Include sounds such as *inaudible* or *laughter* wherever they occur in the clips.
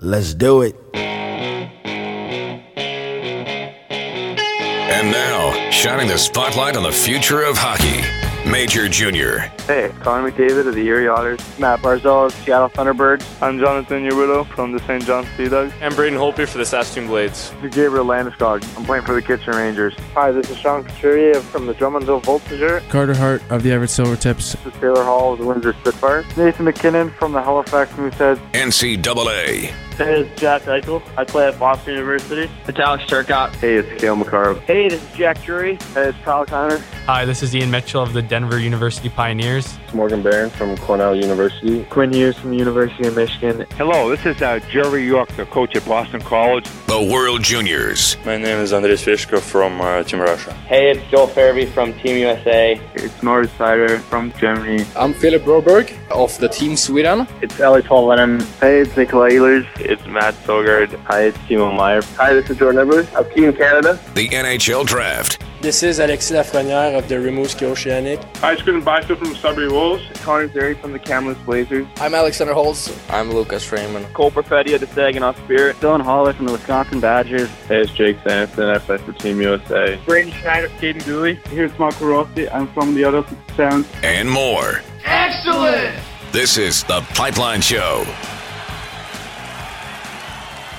Let's do it. And now, shining the spotlight on the future of hockey, Major Jr. Hey, Connor McDavid of the Erie Otters. Matt Barzal of Seattle Thunderbirds. I'm Jonathan Huberdeau from the St. John Sea Dogs. I'm Braden Holtby for the Saskatoon Blades. This is Gabriel Landeskog. I'm playing for the Kitchener Rangers. Hi, this is Sean Couturier from the Drummondville Voltigeur. Carter Hart of the Everett Silvertips. This is Taylor Hall of the Windsor Spitfires. Nathan MacKinnon from the Halifax Mooseheads. NCAA. Hey, this is Jack Eichel. I play at Boston University. It's Alex Turcotte. Hey, it's Cale Makar. Hey, this is Jack Drury. Hey, it's Kyle Connor. Hi, this is Ian Mitchell of the Denver University Pioneers. It's Morgan Barron from Cornell University. Quinn Hughes from the University of Michigan. Hello, this is uh, Jerry York, the coach at Boston College. The World Juniors. My name is Andres Fishko from uh, Team Russia. Hey, it's Joel Farabee from Team USA. It's Moritz Seider from Germany. I'm Philip Broberg of the Team Sweden. It's Eeli Tolvanen. Hey, it's Nikolai Ehlers. It's Matt Sogaard. Hi, it's Timo Meier. Hi, this is Jordan Edwards of Team Canada. The NHL Draft. This is Alexis Lafreniere of the Rimouski Oceanic. Hi, it's Quinton Byfield from Sudbury Wolves. Connor Zary from the Kamloops Blazers. I'm Alexander Holtz. I'm Lucas Freeman. Cole Perfetti of the Saginaw Spirit. Dylan Holloway from the Wisconsin Badgers. Hey, it's Jake Sanderson. I play for Team USA. Braden Schneider, Caden Dooley. Here's Marco Rossi. I'm from the other Sound. And more. Excellent! This is The Pipeline Show.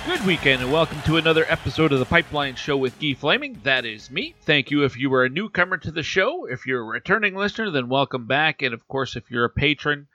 Good weekend and welcome to another episode of the Pipeline Show with Guy Flaming. That is me. Thank you if you are a newcomer to the show. If you're a returning listener, then welcome back. And of course, if you're a patron,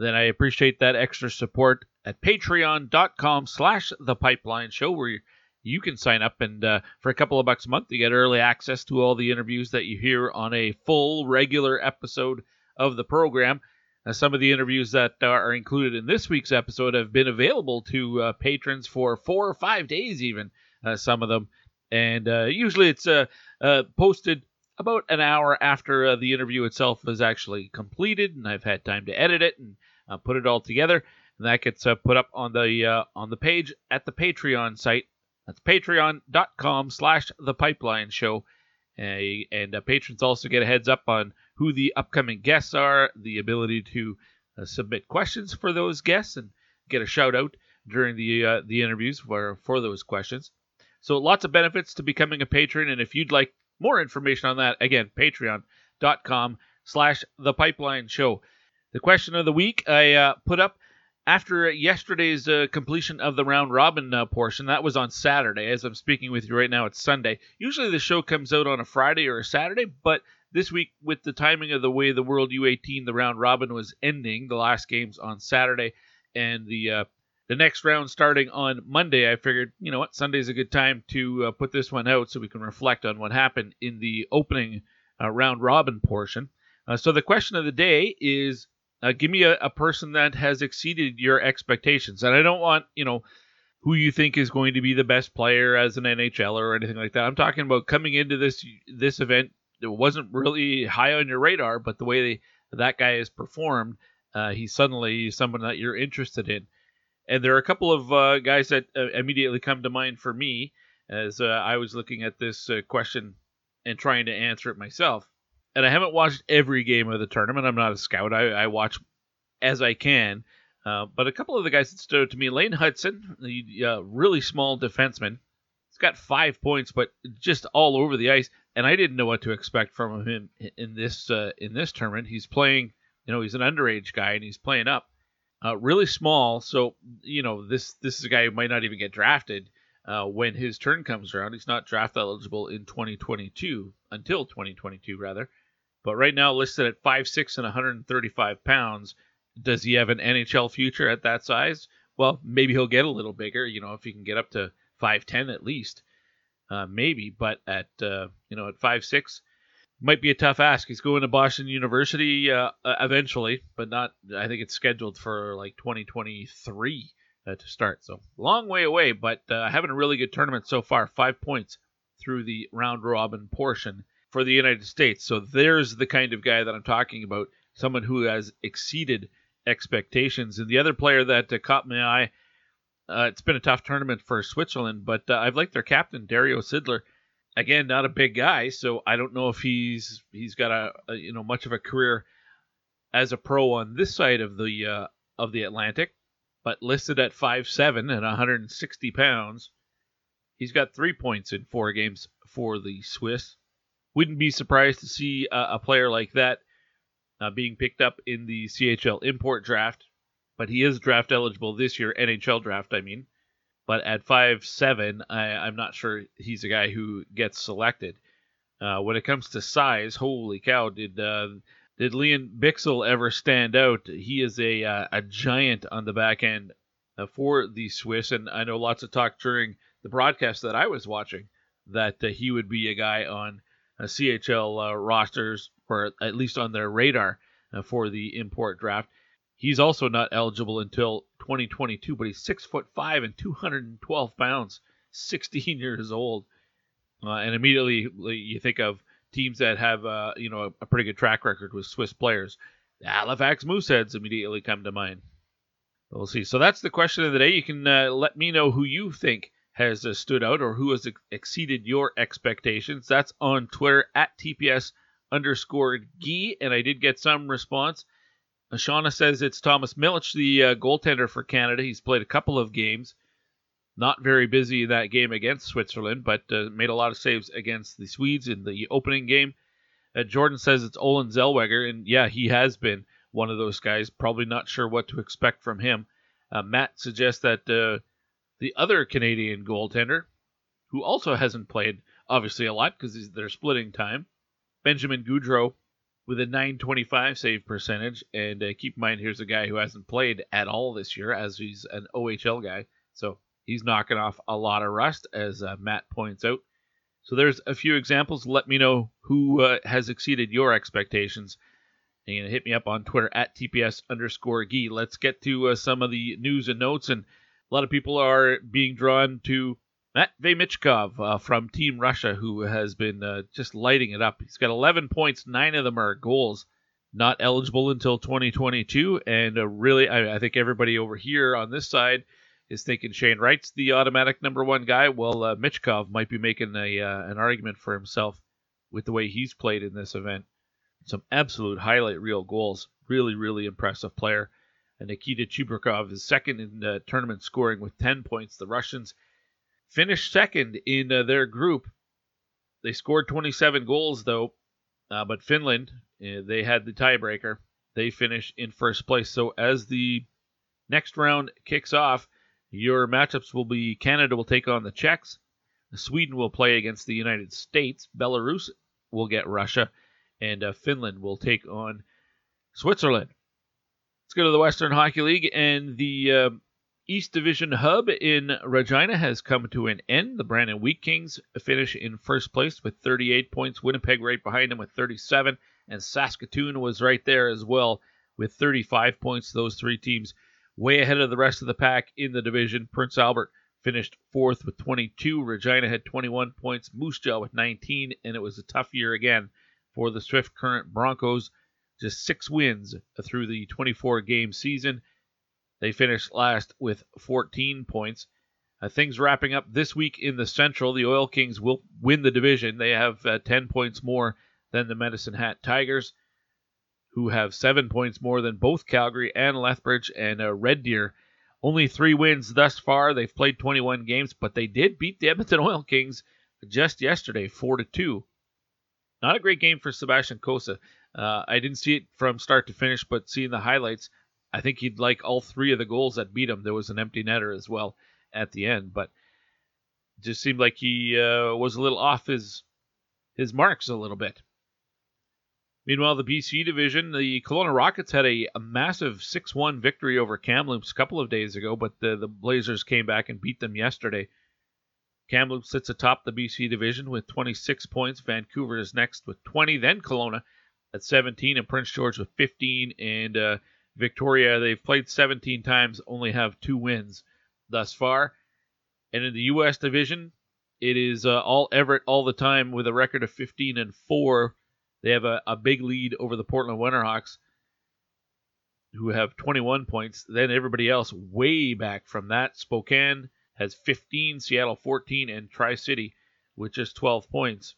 then I appreciate that extra support at patreon.com slash the pipeline show where you can sign up and uh, for a couple of bucks a month you get early access to all the interviews that you hear on a full regular episode of the program. Uh, some of the interviews that are included in this week's episode have been available to uh, patrons for four or five days, even uh, some of them. And uh, usually it's uh, uh, posted about an hour after the interview itself is actually completed, and I've had time to edit it and put it all together. And that gets put up on the on the page at the Patreon site. That's patreon.com/slash the Pipeline Show. and patrons also get a heads up on who the upcoming guests are, the ability to uh, submit questions for those guests and get a shout out during the uh, the interviews for for those questions. So lots of benefits to becoming a patron, and if you'd like more information on that, again, patreon.com slash the pipeline show. The question of the week I uh, put up after yesterday's uh, completion of the round robin uh, portion. That was on Saturday. As I'm speaking with you right now, it's Sunday. Usually the show comes out on a Friday or a Saturday, but this week, with the timing of the way the World U18, the round robin was ending, the last games on Saturday, and the uh, the next round starting on Monday, I figured, you know what, Sunday's a good time to uh, put this one out so we can reflect on what happened in the opening uh, round robin portion. Uh, so the question of the day is, uh, give me a, a person that has exceeded your expectations, and I don't want, you know, who you think is going to be the best player as an NHLer or anything like that. I'm talking about coming into this this event it wasn't really high on your radar, but the way they, that guy has performed, uh, he's suddenly someone that you're interested in. And there are a couple of uh, guys that uh, immediately come to mind for me as uh, I was looking at this uh, question and trying to answer it myself. And I haven't watched every game of the tournament. I'm not a scout. I, I watch as I can. Uh, but a couple of the guys that stood out to me, Lane Hudson, the really small defenseman, he's got five points, but just all over the ice and I didn't know what to expect from him in this uh, in this tournament. He's playing, you know, he's an underage guy and he's playing up, uh, really small. So you know, this this is a guy who might not even get drafted uh, when his turn comes around. He's not draft eligible in 2022 until 2022 rather. But right now listed at 5'6 and 135 pounds. Does he have an NHL future at that size? Well, maybe he'll get a little bigger. You know, if he can get up to 5'10 at least uh, maybe, but at uh, you know at five six, might be a tough ask. He's going to Boston University uh, eventually, but not. I think it's scheduled for like 2023 uh, to start. So long way away, but uh, having a really good tournament so far. Five points through the round robin portion for the United States. So there's the kind of guy that I'm talking about. Someone who has exceeded expectations. And the other player that caught my eye uh, it's been a tough tournament for Switzerland, but uh, I've liked their captain Dario Siedler. Again, not a big guy, so I don't know if he's he's got a, a you know much of a career as a pro on this side of the uh, of the Atlantic. but listed at 5'7 and 160 pounds. He's got three points in four games for the Swiss. Wouldn't be surprised to see a, a player like that uh, being picked up in the CHL import draft, but he is draft eligible this year, NHL draft, I mean. But at five seven, I'm not sure he's a guy who gets selected. Uh, when it comes to size, holy cow, did uh, did Lian Bichsel ever stand out? He is a uh, a giant on the back end uh, for the Swiss, and I know lots of talk during the broadcast that I was watching that uh, he would be a guy on CHL uh, rosters or at least on their radar for the import draft. He's also not eligible until 2022, but he's six foot five and 212 pounds, 16 *laughs* years old, uh, and immediately you think of teams that have uh, you know a, a, pretty good track record with Swiss players. The Halifax Mooseheads immediately come to mind. We'll see. So that's the question of the day. You can uh, let me know who you think has uh, stood out or who has ex- exceeded your expectations. That's on Twitter at TPS underscore Gee, and I did get some response. Shauna says it's Thomas Milic, the uh, goaltender for Canada. He's played a couple of games. Not very busy in that game against Switzerland, but uh, made a lot of saves against the Swedes in the opening game. Uh, Jordan says it's Olen Zellweger, and yeah, he has been one of those guys. Probably not sure what to expect from him. Uh, Matt suggests that uh, the other Canadian goaltender, who also hasn't played obviously a lot because they're splitting time, Benjamin Gaudreau with a 925 save percentage. And uh, keep in mind, here's a guy who hasn't played at all this year, as he's an OHL guy. So he's knocking off a lot of rust, as uh, Matt points out. So there's a few examples. Let me know who uh, has exceeded your expectations. And hit me up on Twitter at TPS underscore Gee. Let's get to uh, some of the news and notes. And a lot of people are being drawn to Matvey Michkov uh, from Team Russia, who has been uh, just lighting it up. He's got 11 points, nine of them are goals. Not eligible until 2022, and uh, really, I, I, think everybody over here on this side is thinking Shane Wright's the automatic number one guy. Well, uh, Michkov might be making a uh, an argument for himself with the way he's played in this event. Some absolute highlight reel goals. Really, really impressive player. And Nikita Chibrikov is second in the tournament scoring with 10 points. The Russians finished second in uh, their group. They scored 27 goals, though, uh, but Finland, uh, they had the tiebreaker. They finished in first place. So as the next round kicks off, your matchups will be Canada will take on the Czechs, Sweden will play against the United States, Belarus will get Russia, and uh, Finland will take on Switzerland. Let's go to the Western Hockey League, and the uh, East Division hub in Regina has come to an end. The Brandon Wheat Kings finish in first place with 38 points. Winnipeg right behind them with 37, and Saskatoon was right there as well with 35 points. Those three teams way ahead of the rest of the pack in the division. Prince Albert finished fourth with 22. Regina had 21 points. Moose Jaw with 19, and it was a tough year again for the Swift Current Broncos. Just six wins through the 24 game season they finished last with 14 points. Uh, things wrapping up this week in the Central. The Oil Kings will win the division. They have uh, 10 points more than the Medicine Hat Tigers, who have 7 points more than both Calgary and Lethbridge and uh, Red Deer. Only three wins thus far. They've played 21 games, but they did beat the Edmonton *laughs* Oil Kings just yesterday, 4 to 2. Not a great game for Sebastian Cossa. Uh, I didn't see it from start to finish, but seeing the highlights, I think he'd like all three of the goals that beat him. There was an empty netter as well at the end, but just seemed like he uh, was a little off his his marks a little bit. Meanwhile, the BC division, the Kelowna Rockets had a, a massive 6-1 victory over Kamloops a couple of days ago, but the, the Blazers came back and beat them yesterday. Kamloops sits atop the BC division with 26 points. Vancouver is next with 20. Then Kelowna at 17 and Prince George with 15. And uh, Victoria, they've played 17 times, only have two wins thus far. And in the U.S. division, it is uh, all Everett all the time with a record of 15 and 4. They have a, a big lead over the Portland Winterhawks, who have 21 points. Then everybody else way back from that. Spokane has 15, Seattle 14, and Tri City with just 12 points.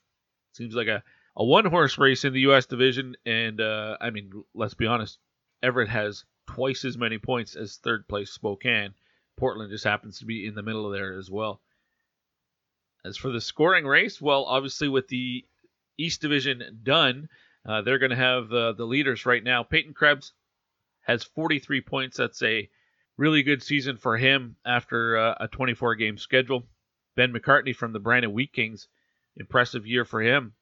Seems like a, a one horse race in the U.S. division. And, uh, I mean, let's be honest, Everett has twice as many points as third place Spokane. Portland just happens to be in the middle of there as well. As for the scoring race, well, obviously with the East Division done, uh, they're going to have uh, the leaders right now. Peyton Krebs has 43 points. That's a really good season for him after uh, a 24 game schedule. Ben McCartney from the Brandon Wheat Kings, impressive year for him.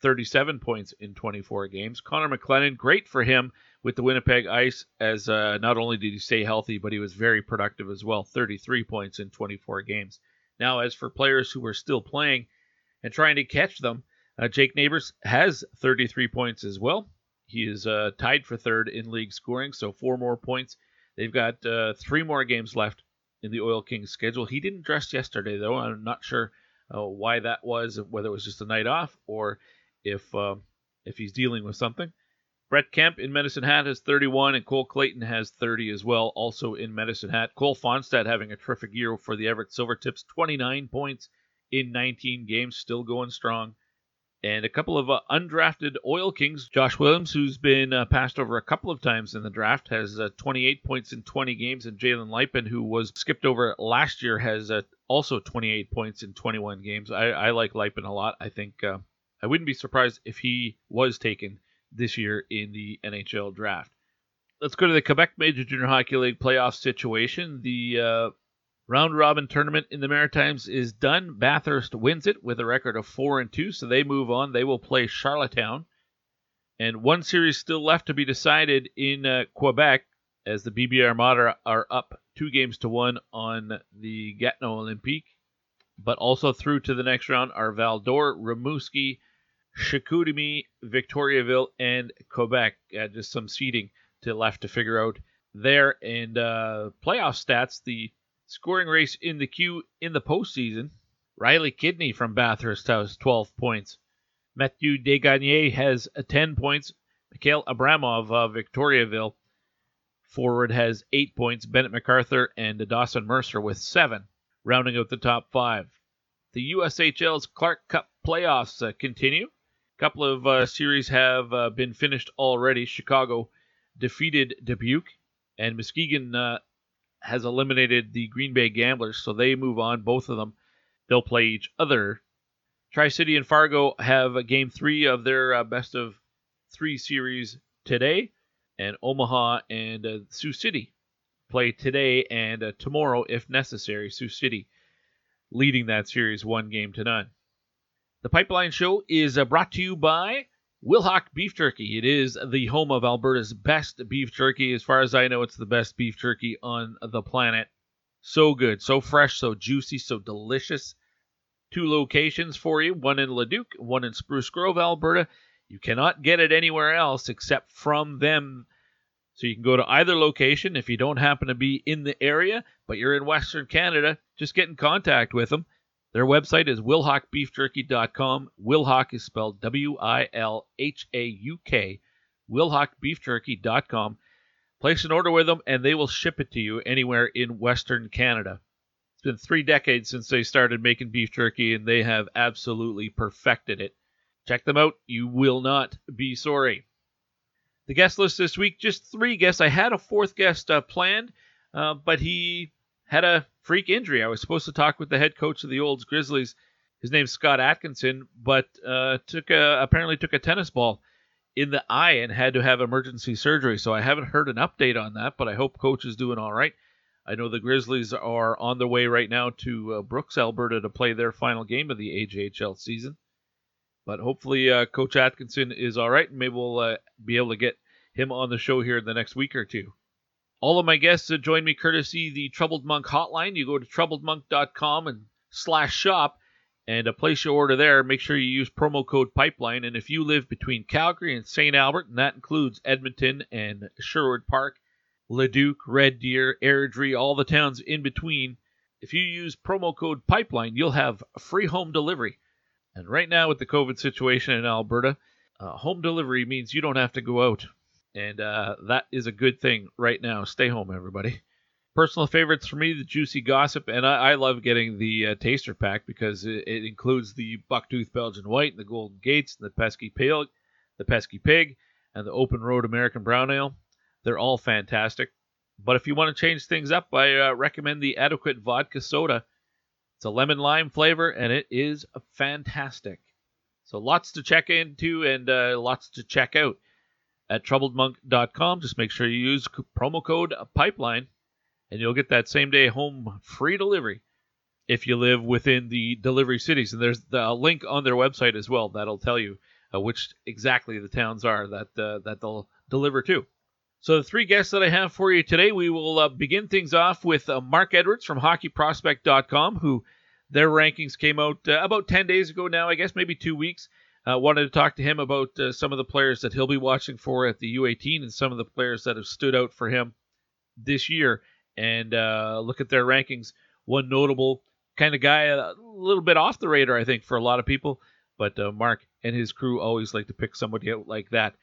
37 points in 24 games. Connor McClennon, great for him with the Winnipeg Ice, as uh, not only did he stay healthy, but he was very productive as well. 33 points in 24 games. Now, as for players who are still playing and trying to catch them, uh, Jake Neighbors has 33 points as well. He is uh, tied for third in league scoring, so four more points. They've got uh, three more games left in the Oil Kings schedule. He didn't dress yesterday, though. I'm not sure uh, why that was, whether it was just a night off or if uh, if he's dealing with something. Brett Kemp in Medicine Hat has 31, and Cole Clayton has 30 as well, also in Medicine Hat. Cole Fonstad having a terrific year for the Everett Silvertips, 29 points in 19 games, still going strong. And a couple of uh, undrafted Oil Kings. Josh Williams, who's been uh, passed over a couple of times in the draft, has uh, 28 points in 20 games. And Jalen Luypen, who was skipped over last year, has uh, also 28 points in 21 games. I, I like Luypen a lot. I think uh, I wouldn't be surprised if he was taken this year in the NHL draft. Let's go to the Quebec Major Junior Hockey League playoff situation. The uh, round robin tournament in the Maritimes is done. Bathurst wins it with a record of four and two, so they move on. They will play Charlottetown, and one series still left to be decided in uh, Quebec, as the BB Armada are up two games to one on the Gatineau Olympique. But also through to the next round are Val d'Or, Rimouski, Chicoutimi, Victoriaville, and Quebec. Uh, just some seeding to left to figure out there. And uh, playoff stats: the scoring race in the queue in the postseason. Riley Kidney from Bathurst has 12 points. Mathieu Desgagnés has 10 points. Mikhail Abramov of Victoriaville forward has 8 points. Bennett MacArthur and Dawson Mercer with 7, rounding out the top 5. The USHL's Clark Cup playoffs uh, couple of uh, series have uh, been finished already. Chicago defeated Dubuque, and Muskegon uh, has eliminated the Green Bay Gamblers, so they move on. Both of them, they'll play each other. Tri City and Fargo have game three of their uh, best of three series today, and Omaha and uh, Sioux City play today and uh, tomorrow if necessary. Sioux City leading that series one game to none. The Pipeline Show is uh, brought to you by Wilhauk Beef Jerky. It is the home of Alberta's best beef jerky. As far as I know, it's the best beef jerky on the planet. So good, so fresh, so juicy, so delicious. Two locations for you one in Leduc, one in Spruce Grove, Alberta. You cannot get it anywhere else except from them. So you can go to either location if you don't happen to be in the area, but you're in Western Canada, just get in contact with them. Their website is wilhaukbeefjerky.com. Wilhauk is spelled W I L H A U K. Wilhaukbeefjerky.com. Place an order with them, and they will ship it to you anywhere in Western Canada. It's been three decades since they started making beef jerky, and they have absolutely perfected it. Check them out. You will not be sorry. The guest list this week, just three guests. I had a fourth guest uh, planned, uh, but he had a freak injury. I was supposed to talk with the head coach of the Olds Grizzlies. His name's Scott Atkinson, but uh, took a, apparently took a tennis ball in the eye and had to have emergency surgery. So I haven't heard an update on that, but I hope coach is doing all right. I know the Grizzlies are on their way right now to uh, Brooks, Alberta, to play their final game of the AJHL season. But hopefully, uh, Coach Atkinson is all right, and maybe we'll uh, be able to get him on the show here in the next week or two. All of my guests have joined me courtesy the Troubled Monk hotline. You go to troubledmonk.com and slash shop and uh, place your order there. Make sure you use promo code Pipeline. And if you live between Calgary and St. Albert, and that includes Edmonton and Sherwood Park, Leduc, Red Deer, Airdrie, all the towns in between, if you use promo code Pipeline, you'll have free home delivery. And right now, with the COVID situation in Alberta, uh, home delivery means you don't have to go out and uh, that is a good thing right now. Stay home, everybody. Personal favorites for me, the Juicy Gossip, and I, I love getting the uh, taster pack because it, it, includes the Bucktooth Belgian White, and the Golden Gates, and the Pesky Pig, the Pesky Pig, and the Open Road American Brown Ale. They're all fantastic. But if you want to change things up, I uh, recommend the Adequate Vodka Soda. It's a lemon lime flavor, and it is fantastic. So lots to check into and uh, lots to check out at troubledmonk.com. Just make sure you use promo code PIPELINE, and you'll get that same day home free delivery if you live within the delivery cities. And there's the link on their website as well that'll tell you uh, which exactly the towns are that uh, that they'll deliver to. So the three guests that I have for you today, we will uh, begin things off with uh, Mark Edwards from HockeyProspect.com, who their rankings came out uh, about 10 days ago now, I guess maybe two weeks. Uh, wanted to talk to him about uh, some of the players that he'll be watching for at the U18 and some of the players that have stood out for him this year and uh, look at their rankings. One notable kind of guy, a little bit off the radar, I think, for a lot of people, but uh, Mark and his crew always like to pick somebody out like that.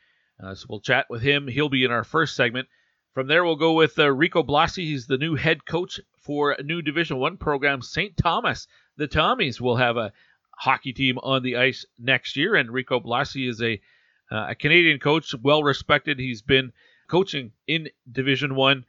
Uh, so we'll chat with him. He'll be in our first segment. From there, we'll go with uh, Rico Blasi. He's the new head coach for a new Division One program, St. Thomas. The Tommies will have a hockey team on the ice next year, and Rico Blasi is a uh, a Canadian coach, well respected. He's been coaching in Division One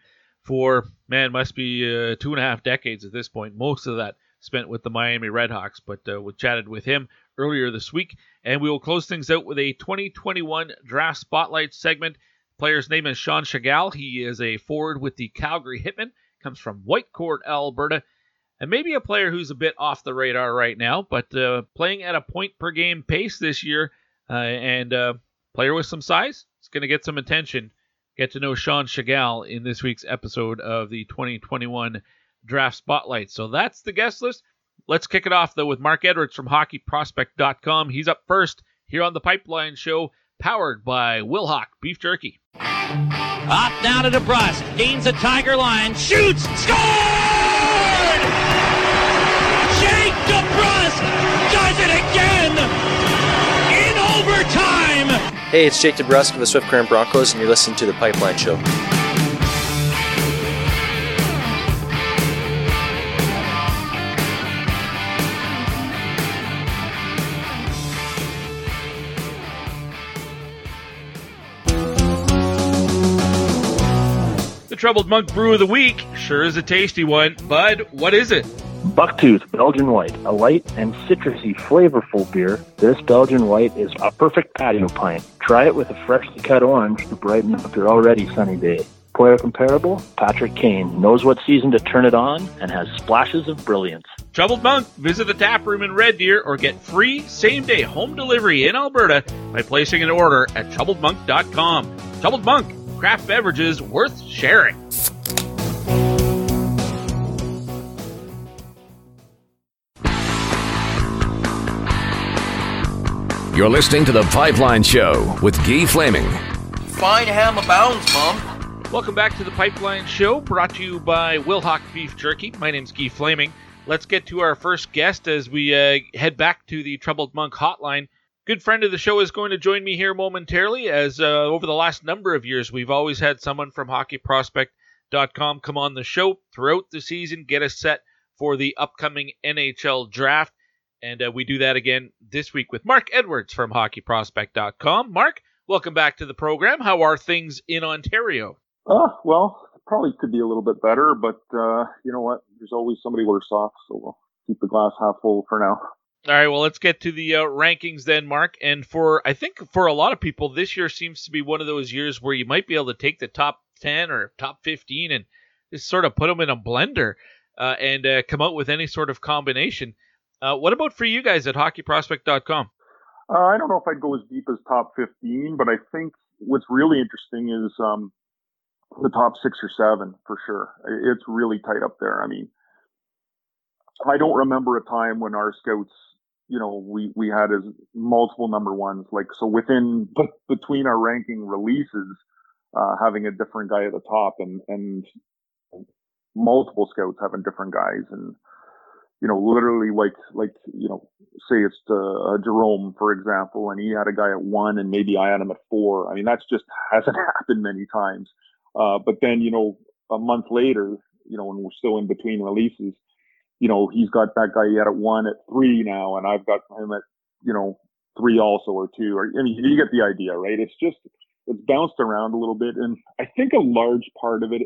for man must be uh, two and a half decades at this point. Most of that spent with the Miami Redhawks, but uh, we chatted with him earlier this week. And we will close things out with a 2021 draft spotlight segment. Player's name is Sean Tschigerl. He is a forward with the Calgary Hitmen, comes from Whitecourt, Alberta, and maybe a player who's a bit off the radar right now, but uh, playing at a point per game pace this year, uh, and uh, player with some size. is going to get some attention. Get to know Sean Tschigerl in this week's episode of the 2021 Draft Spotlight. So that's the guest list. Let's kick it off, though, with Mark Edwards from HockeyProspect.com. He's up first here on the Pipeline Show, powered by Wilhauk Beef Jerky. Up down to DeBrusk, gains a Tiger line, shoots, scored! Hey, it's Jake DeBrusk of the Swift Current Broncos, and you're listening to the Pipeline Show. The Troubled Monk Brew of the Week sure is a tasty one. Bud, what is it? Bucktooth Belgian White, a light and citrusy, flavorful beer. This Belgian White is a perfect patio pint. Try it with a freshly cut orange to brighten up your already sunny day. Player comparable, Patrick Kane knows what season to turn it on and has splashes of brilliance. Troubled Monk, visit the tap room in Red Deer or get free same day home delivery in Alberta by placing an order at troubledmonk.com. Troubled Monk, craft beverages worth sharing. You're listening to The Pipeline Show with Guy Flaming. Fine ham abounds, Mom. Welcome back to The Pipeline Show, brought to you by Wilhauk Beef Jerky. My name's Guy Flaming. Let's get to our first guest as we uh, head back to the Troubled Monk hotline. Good friend of the show is going to join me here momentarily, as uh, over the last number of years, we've always had someone from HockeyProspect.com come on the show throughout the season, get us set for the upcoming NHL draft. And uh, we do that again this week with Mark Edwards from HockeyProspect.com. Mark, welcome back to the program. How are things in Ontario? Uh, well, probably could be a little bit better, but uh, you know what? There's always somebody worse off, so we'll keep the glass half full for now. All right, well, let's get to the uh, rankings then, Mark. And for I think for a lot of people, this year seems to be one of those years where you might be able to take the top ten or top fifteen and just sort of put them in a blender uh, and uh, come out with any sort of combination. Uh, what about for you guys at HockeyProspect.com? Uh, I don't know if I'd go as deep as top 15, but I think what's really interesting is um, the top six or seven for sure. It's really tight up there. I mean, I don't remember a time when our scouts, you know, we, we had as multiple number ones. Like, so within, *laughs* between our ranking releases, uh, having a different guy at the top and, and multiple scouts having different guys and, you know, literally like, like, you know, say it's uh, Jerome, for example, and he had a guy at one and maybe I had him at four. I mean, that's just *laughs* hasn't happened many times. Uh, but then, you know, a month later, you know, when we're still in between releases, you know, he's got that guy he had at one at three now, and I've got him at, you know, three also or two. Or I mean, you get the idea, right? It's just it's bounced around a little bit, and I think a large part of it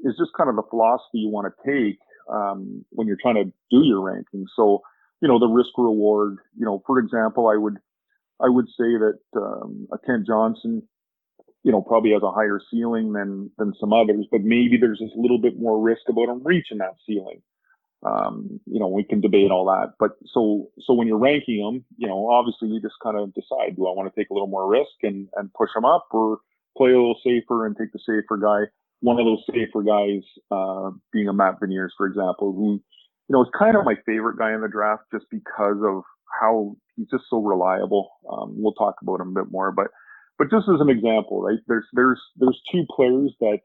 is just kind of the philosophy you want to take um, when you're trying to do your ranking. So, you know, the risk reward. You know, for example, I would I would say that um, a Kent Johnson, you know, probably has a higher ceiling than than some others, but maybe there's just a little bit more risk about him reaching that ceiling. Um, you know, we can debate all that, but so so when you're ranking them, you know, obviously you just kind of decide: do I want to take a little more risk and and push them up, or play a little safer and take the safer guy? One of those safer guys uh, being a Matt Beniers, for example, who you know is kind of my favorite guy in the draft just because of how he's just so reliable. Um, we'll talk about him a bit more, but but just as an example, right? There's there's there's two players that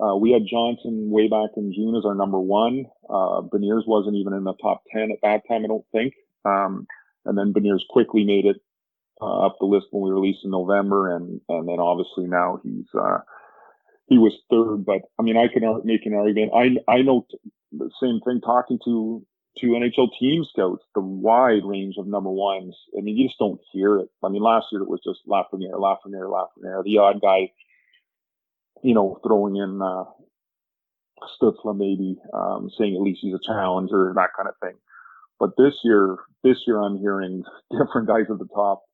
uh, we had Johnson way back in June as our number one. Uh, Beniers wasn't even in the top 10 at that time, I don't think. Um, and then Beniers quickly made it uh, up the list when we released in November. And, and then obviously now he's, uh, he was third, but I mean, I can make an argument. I, I know the same thing talking to, to NHL team scouts, the wide range of number ones. I mean, you just don't hear it. I mean, last year it was just Lafreniere, Lafreniere, Lafreniere, the odd guy you know, throwing in uh, Stützle maybe, um, saying at least he's a challenger, that kind of thing. But this year, this year I'm hearing *laughs* different guys at the top,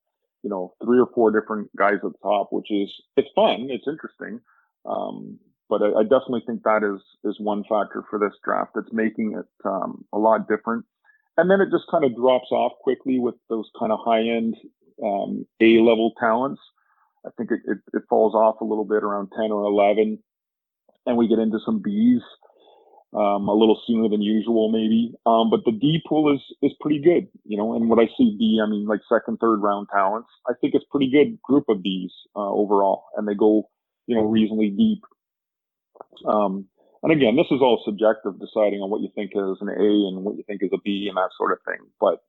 you know, three or four different guys at the top, which is, it's fun. It's interesting. Um, but I, I, definitely think that is, is one factor for this draft that's making it, um, a lot different. And then it just kind of drops off quickly with those kind of high end, um, A level talents. I think it, it, it, falls off a little bit around 10 or 11. And we get into some Bs um, a little sooner than usual, maybe. Um, but the D pool is, is pretty good, you know. And when I say D, I mean like second, third round talents. I think it's pretty good group of Bs uh, overall. And they go, you know, reasonably deep. Um, and again, this is all subjective, deciding on what you think is an A and what you think is a B and that sort of thing. But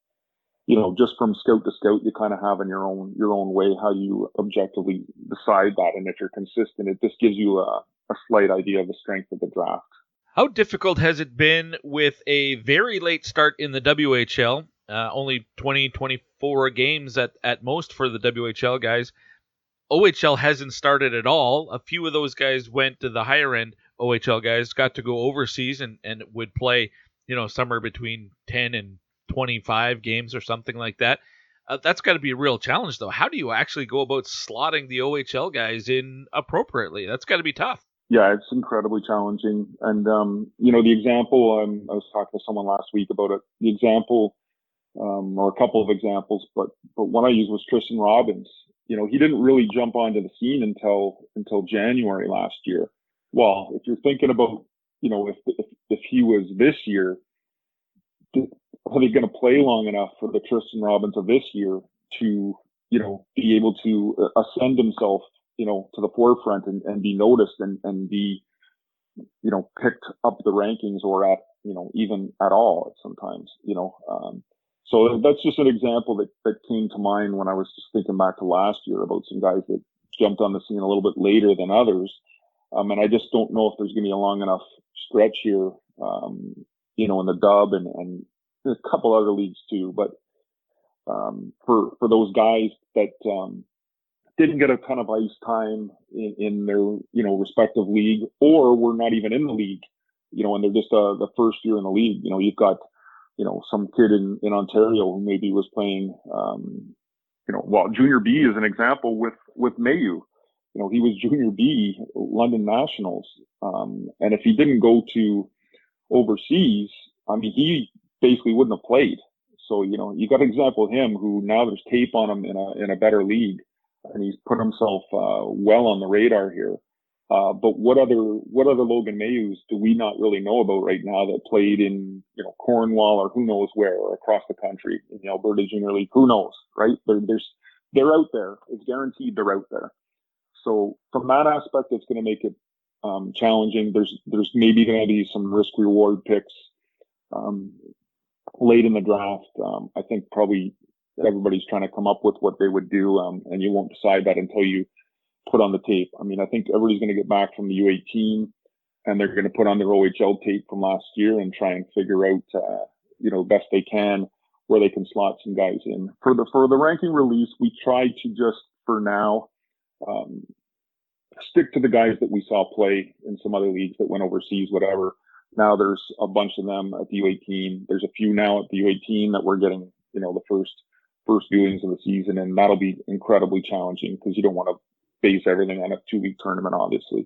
you know, just from scout to scout, you kind of have in your own your own way how you objectively decide that, and if you're consistent, it just gives you a, a slight idea of the strength of the draft. How difficult has it been with a very late start in the WHL? Uh, only 20, 24 games at, at most for the WHL guys. OHL hasn't started at all. A few of those guys went to the higher end OHL guys, got to go overseas and, and would play, you know, somewhere between 10 and 25 games or something like that. Uh, that's got to be a real challenge, though. How do you actually go about slotting the OHL guys in appropriately? That's got to be tough. Yeah, it's incredibly challenging. And, um, you know, the example, um, I was talking to someone last week about it. The example, um, or a couple of examples, but, but one I used was Tristen Robins. You know, he didn't really jump onto the scene until, until January last year. Well, if you're thinking about, you know, if, if, if he was this year, are they going to play long enough for the Tristen Robins of this year to, you know, be able to uh, ascend himself, you know, to the forefront and, and be noticed and, and be, you know, picked up the rankings or at, you know, even at all sometimes, you know. Um, so that's just an example that, that came to mind when I was just thinking back to last year about some guys that jumped on the scene a little bit later than others. Um, and I just don't know if there's going to be a long enough stretch here, um, you know, in the dub and, and a couple other leagues too, but um, for for those guys that um, didn't get a ton of ice time in, in, their you know respective league, or were not even in the league, you know, and they're just uh, the first year in the league. You know, you've got you know some kid in in Ontario who maybe was playing, um, you know, well, junior B is an example with with Mailloux. You know, he was junior B London Nationals, um, and if he didn't go to overseas, I mean, he basically wouldn't have played. So, you know, you got an example of him who now there's tape on him in a, in a better league and he's put himself, uh, well on the radar here. Uh, but what other, what other Logan Maillouxs do we not really know about right now that played in, you know, Cornwall or who knows where or across the country in the Alberta Junior League? Who knows, right? There, there's, they're out there. It's guaranteed they're out there. So from that aspect, it's going to make it um, challenging. There's there's maybe going to be some risk reward picks um, late in the draft. Um, I think probably everybody's trying to come up with what they would do, um, and you won't decide that until you put on the tape. I mean, I think everybody's going to get back from the U18, and they're going to put on their OHL tape from last year and try and figure out, uh, you know, best they can where they can slot some guys in. For the for the ranking release, we tried to just for now um, stick to the guys that we saw play in some other leagues that went overseas, whatever. Now there's a bunch of them at the U18. There's a few now at the U18 that we're getting, you know, the first first viewings of the season, and that'll be incredibly challenging because you don't want to base everything on a two week tournament, obviously.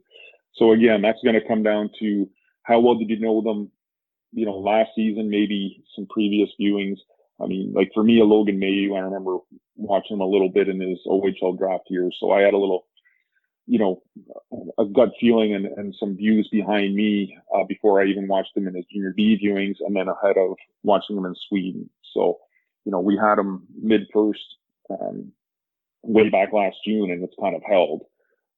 So again, that's going to come down to how well did you know them, you know, last season, maybe some previous viewings. I mean, like for me, a Logan Mailloux, I remember watching him a little bit in his OHL draft year, so I had a little you know, a gut feeling and, and some views behind me uh, before I even watched him in his junior B viewings and then ahead of watching him in Sweden. So, you know, we had him mid first um, way back last June and it's kind of held.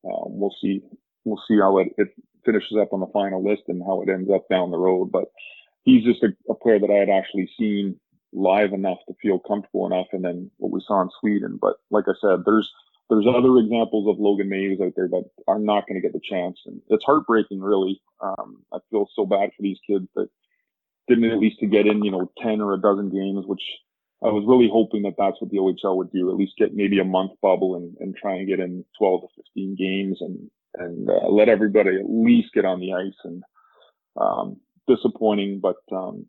Um, we'll see. We'll see how it, it finishes up on the final list and how it ends up down the road. But he's just a, a player that I had actually seen live enough to feel comfortable enough. And then what we saw in Sweden. But like I said, there's, there's other examples of Logan Mays out there that are not going to get the chance, and it's heartbreaking, really. Um, I feel so bad for these kids that didn't at least to get in, you know, ten or a dozen games, which I was really hoping that that's what the OHL would do, at least get maybe a month bubble and, and try and get in 12 to 15 games and and uh, let everybody at least get on the ice. And um, disappointing, but um,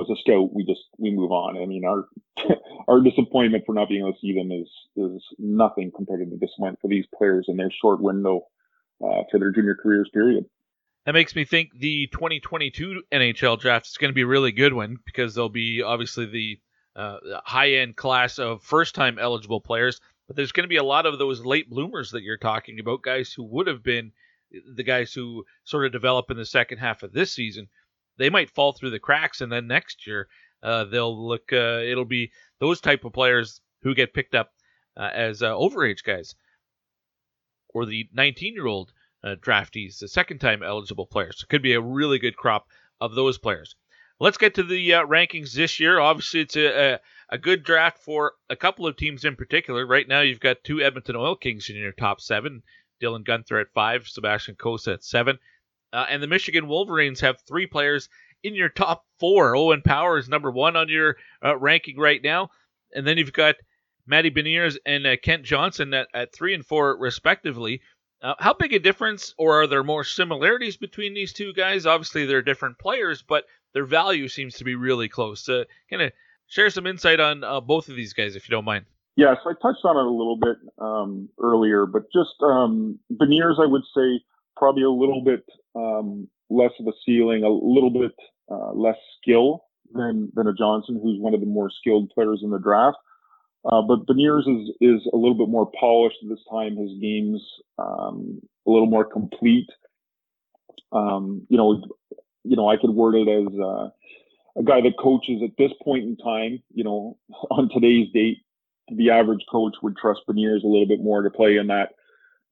as a scout, we just we move on. I mean, our *laughs* our disappointment for not being able to see them is is nothing compared to the disappointment for these players in their short window uh, for their junior careers. Period. That makes me think the 2022 NHL draft is going to be a really good one because there'll be obviously the uh, high end class of first time eligible players, but there's going to be a lot of those late bloomers that you're talking about, guys who would have been the guys who sort of develop in the second half of this season they might fall through the cracks, and then next year uh, they'll look. Uh, it'll be those type of players who get picked up uh, as uh, overage guys, or the 19-year-old uh, draftees, the second-time eligible players. It could be a really good crop of those players. Let's get to the uh, rankings this year. Obviously, it's a, a, a good draft for a couple of teams in particular. Right now, you've got two Edmonton Oil Kings in your top seven. Dylan Guenther at five, Sebastian Cossa at seven. Uh, and the Michigan Wolverines have three players in your top four. Owen Power is number one on your uh, ranking right now. And then you've got Matty Beniers and uh, Kent Johnson at, at three and four, respectively. Uh, how big a difference, or are there more similarities between these two guys? Obviously, they're different players, but their value seems to be really close. So, kind of share some insight on uh, both of these guys, if you don't mind. Yes, I touched on it a little bit um, earlier, but just um, Beniers, I would say probably a little bit um, less of a ceiling, a little bit uh, less skill than than a Johnson, who's one of the more skilled players in the draft. Uh, but Beniers is is a little bit more polished this time. His game's um, a little more complete. Um, you know, you know, I could word it as uh, a guy that coaches at this point in time. You know, *laughs* on today's date, the average coach would trust Beniers a little bit more to play in that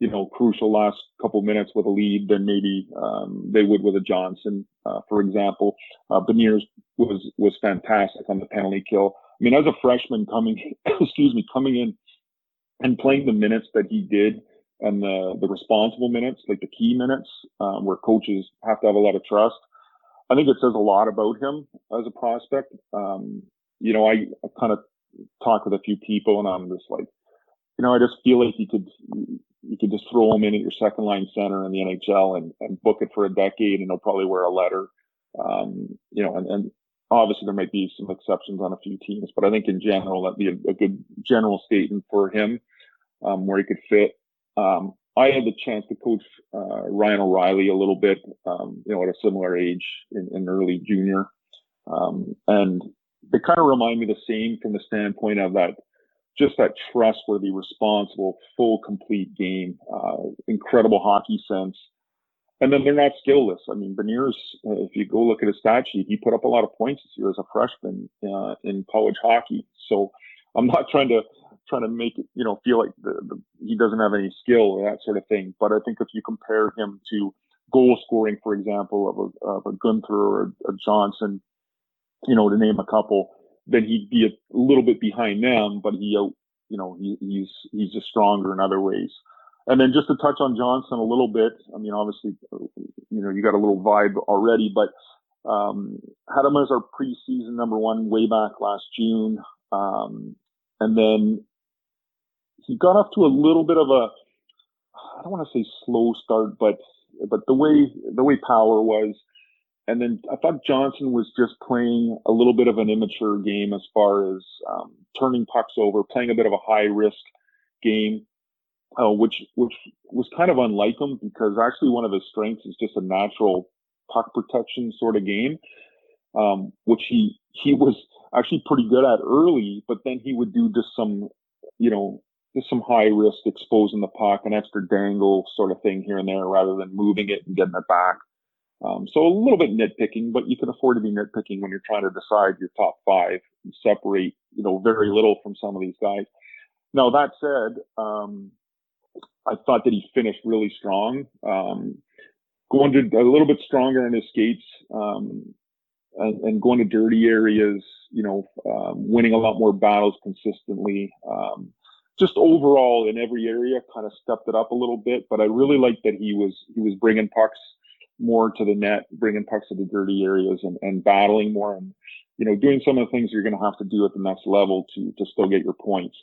you know, crucial last couple minutes with a lead than maybe um, they would with a Johnson, uh, for example. Uh, Beniers was was fantastic on the penalty kill. I mean, as a freshman coming, *coughs* excuse me, coming in and playing the minutes that he did and the the responsible minutes, like the key minutes, um, where coaches have to have a lot of trust. I think it says a lot about him as a prospect. Um, you know, I, I kind of talked with a few people, and I'm just like, you know, I just feel like he could you could just throw him in at your second line center in the NHL and, and book it for a decade and he'll probably wear a letter. Um, you know, and, and obviously there might be some exceptions on a few teams, but I think in general that'd be a, a good general statement for him, um, where he could fit. Um, I had the chance to coach, uh, Ryan O'Reilly a little bit, um, you know, at a similar age in, in early junior. Um, and they kind of remind me the same from the standpoint of that just that trustworthy, responsible, full, complete game, uh, incredible hockey sense. And then they're not skillless. I mean, Beniers, if you go look at his stat sheet, he put up a lot of points this year as a freshman uh, in college hockey. So I'm not trying to trying to make it, you know, feel like the, the, he doesn't have any skill or that sort of thing. But I think if you compare him to goal scoring, for example, of a, of a Guenther or a, a Johnson, you know, to name a couple, then he'd be a little bit behind them, but he, you know, he, he's he's just stronger in other ways. And then just to touch on Johnson a little bit, I mean, obviously, you know, you got a little vibe already, but um, had him as our preseason number one way back last June, um, and then he got off to a little bit of a I don't want to say slow start, but but the way the way Power was, and then I thought Johnson was just playing a little bit of an immature game as far as um, turning pucks over, playing a bit of a high risk game, uh, which which was kind of unlike him because actually one of his strengths is just a natural puck protection sort of game, um, which he he was actually pretty good at early, but then he would do just some, you know, just some high risk exposing the puck, an extra dangle sort of thing here and there rather than moving it and getting it back. Um, so a little bit nitpicking, but you can afford to be nitpicking when you're trying to decide your top five and separate, you know, very little from some of these guys. Now that said, um, I thought that he finished really strong, um, going to a little bit stronger in his skates, um, and, and, going to dirty areas, you know, um, winning a lot more battles consistently. Um, just overall in every area kind of stepped it up a little bit, but I really liked that he was, he was bringing pucks more to the net, bringing pucks to the dirty areas and, and battling more and, you know, doing some of the things you're going to have to do at the next level to, to still get your points.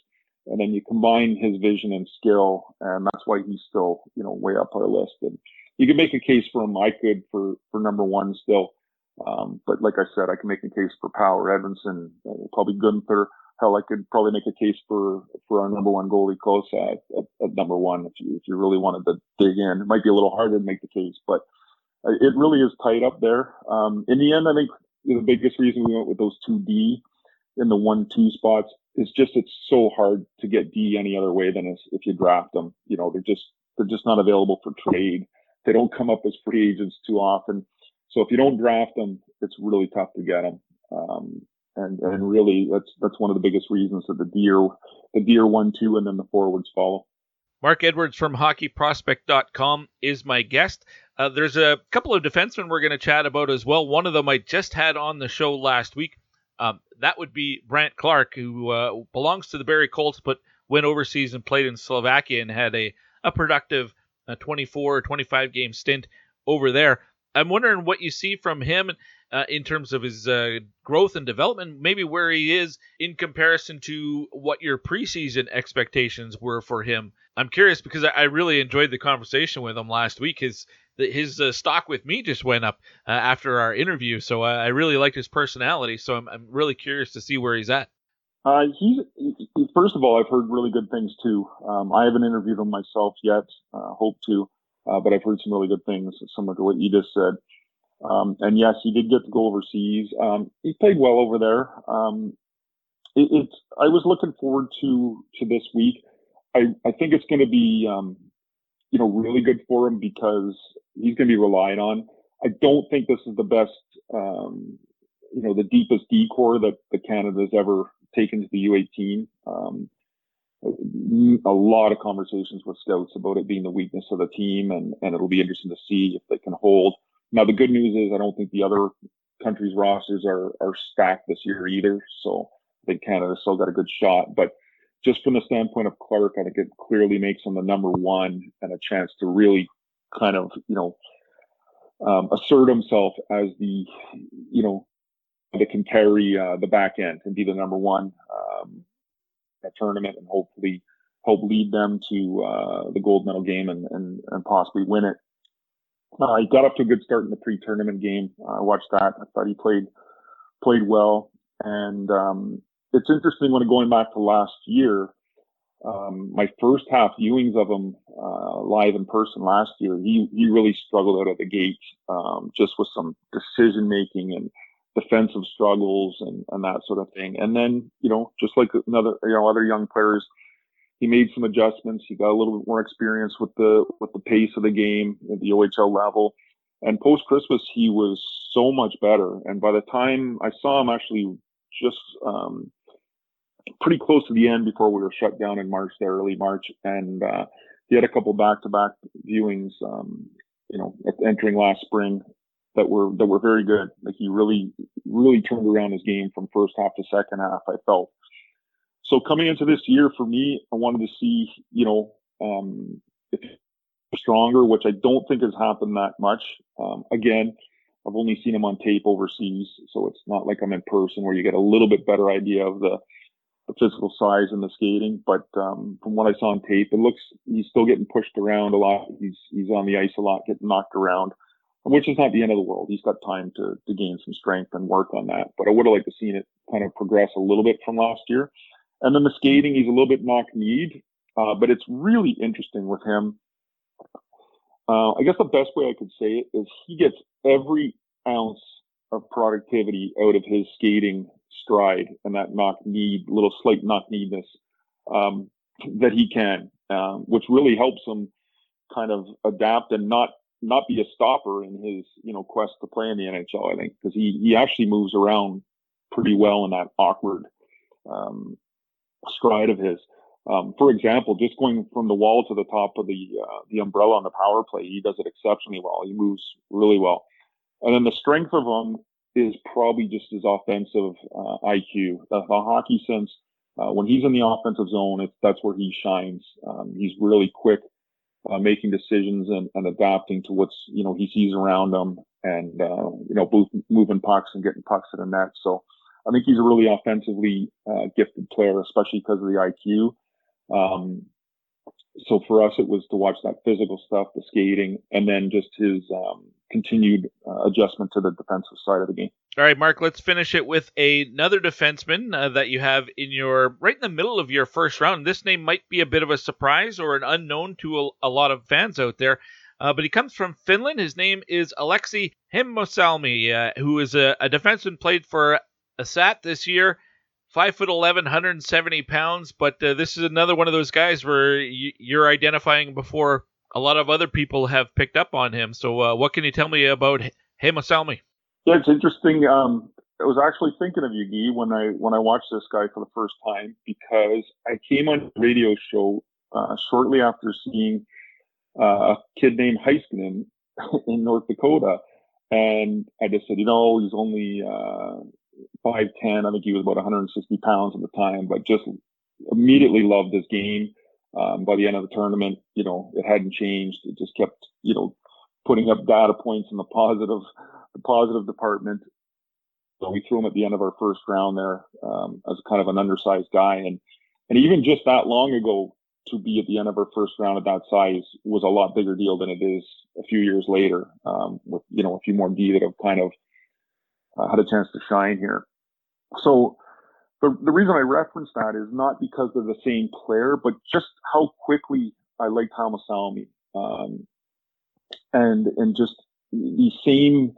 And then you combine his vision and skill, and that's why he's still, you know, way up our list. And you can make a case for him. I could for, for number one still. Um, but like I said, I can make a case for Power, Edvinsson, uh, probably Guenther. Hell, I could probably make a case for, for our number one goalie, Cossa, at, at, at, number one if you, if you really wanted to dig in. It might be a little harder to make the case, but uh, it really is tight up there. Um, in the end, I think the biggest reason we went with those two D in the one two spots is just it's so hard to get D any other way than if you draft them. You know, they're just they're just not available for trade. They don't come up as free agents too often. So if you don't draft them, it's really tough to get them. Um, and and really, that's that's one of the biggest reasons that the deer the deer one two and then the forwards follow. Mark Edwards from HockeyProspect.com is my guest. Uh, there's a couple of defensemen we're going to chat about as well. One of them I just had on the show last week. Um, that would be Brandt Clarke, who uh, belongs to the Barrie Colts, but went overseas and played in Slovakia and had a, a productive uh, 24 or 25 game stint over there. I'm wondering what you see from him uh, in terms of his uh, growth and development, maybe where he is in comparison to what your preseason expectations were for him. I'm curious because I, really enjoyed the conversation with him last week. His his uh, stock with me just went up uh, after our interview, so I, I really liked his personality. So I'm, I'm really curious to see where he's at. Uh, he's he, first of all, I've heard really good things too. Um, I haven't interviewed him myself yet. Uh, hope to. Uh, but I've heard some really good things, similar to what Edith said. Um, and yes, he did get to go overseas. Um, he played well over there. Um, it, it's I was looking forward to to this week. I I think it's going to be um, you know really good for him because he's going to be relied on. I don't think this is the best um, you know the deepest D corps that the Canada's ever taken to the U18. Um, a lot of conversations with scouts about it being the weakness of the team, and, and it'll be interesting to see if they can hold. Now, the good news is I don't think the other countries' rosters are, are stacked this year either. So I think Canada still got a good shot. But just from the standpoint of Clarke, I think it clearly makes him the number one and a chance to really kind of, you know, um, assert himself as the, you know, that can carry uh, the back end and be the number one. Um, tournament and hopefully help lead them to uh, the gold medal game and, and, and possibly win it. Uh, he got up to a good start in the pre-tournament game. I watched that. I thought he played played well, and um, it's interesting when going back to last year. Um, my first half viewings of him uh, live in person last year, he he really struggled out of the gate, um, just with some decision making and defensive struggles and, and that sort of thing. And then, you know, just like another, you know, other young players, he made some adjustments. He got a little bit more experience with the with the pace of the game at the OHL level. And post Christmas, he was so much better. And by the time I saw him, actually just um, pretty close to the end before we were shut down in March, there early March, and uh, he had a couple back to back viewings. Um, you know, entering last spring, that were that were very good. Like he really really turned around his game from first half to second half. I felt. So coming into this year for me, I wanted to see you know um, stronger, which I don't think has happened that much. Um, again, I've only seen him on tape overseas, so it's not like I'm in person where you get a little bit better idea of the the physical size and the skating. But um, from what I saw on tape, it looks he's still getting pushed around a lot. He's he's on the ice a lot, getting knocked around, which is not the end of the world. He's got time to to gain some strength and work on that. But I would have liked to seen it kind of progress a little bit from last year. And then the skating, he's a little bit knock kneed, uh, but it's really interesting with him. Uh, I guess the best way I could say it is he gets every ounce of productivity out of his skating stride and that knock knee, little slight knock kneedness um, that he can, um, which really helps him kind of adapt and not not be a stopper in his you know quest to play in the NHL. I think because he he actually moves around pretty well in that awkward um, stride of his. Um, for example, just going from the wall to the top of the uh, the umbrella on the power play, he does it exceptionally well. He moves really well, and then the strength of him is probably just his offensive uh, IQ. The, the, hockey sense, uh, when he's in the offensive zone, that's where he shines. Um, he's really quick, uh, making decisions and, and, adapting to what's you know he sees around him, and uh, you know moving pucks and getting pucks to the net. So I think he's a really offensively uh, gifted player, especially because of the IQ. Um, so for us, it was to watch that physical stuff, the skating, and then just his um, continued uh, adjustment to the defensive side of the game. All right, Mark, let's finish it with another defenseman uh, that you have in your right in the middle of your first round. This name might be a bit of a surprise or an unknown to a, a lot of fans out there. Uh, but he comes from Finland. His name is Aleksi Heimosalmi, uh, who is a, a defenseman played for Ässät this year five foot 11, 170 pounds. But uh, this is another one of those guys where you're identifying before a lot of other people have picked up on him. So, uh, what can you tell me about Heimosalmi? Yeah, it's interesting. Um, I was actually thinking of you, Guy, when I when I watched this guy for the first time because I came on a radio show uh, shortly after seeing uh, a kid named Heiskanen *laughs* in North Dakota, and I just said, you know, he's only uh, 5'10. I think he was about 160 pounds at the time, but just immediately loved his game. Um, by the end of the tournament, you know, it hadn't changed. It just kept, you know, putting up data points in the positive, the positive department. So we threw him at the end of our first round there um, as kind of an undersized guy, and and even just that long ago to be at the end of our first round at that size was a lot bigger deal than it is a few years later um, with you know a few more D that have kind of uh, had a chance to shine here. So the, the reason I reference that is not because they're the same player, but just how quickly I like Heimosalmi. Um, and, and just the same,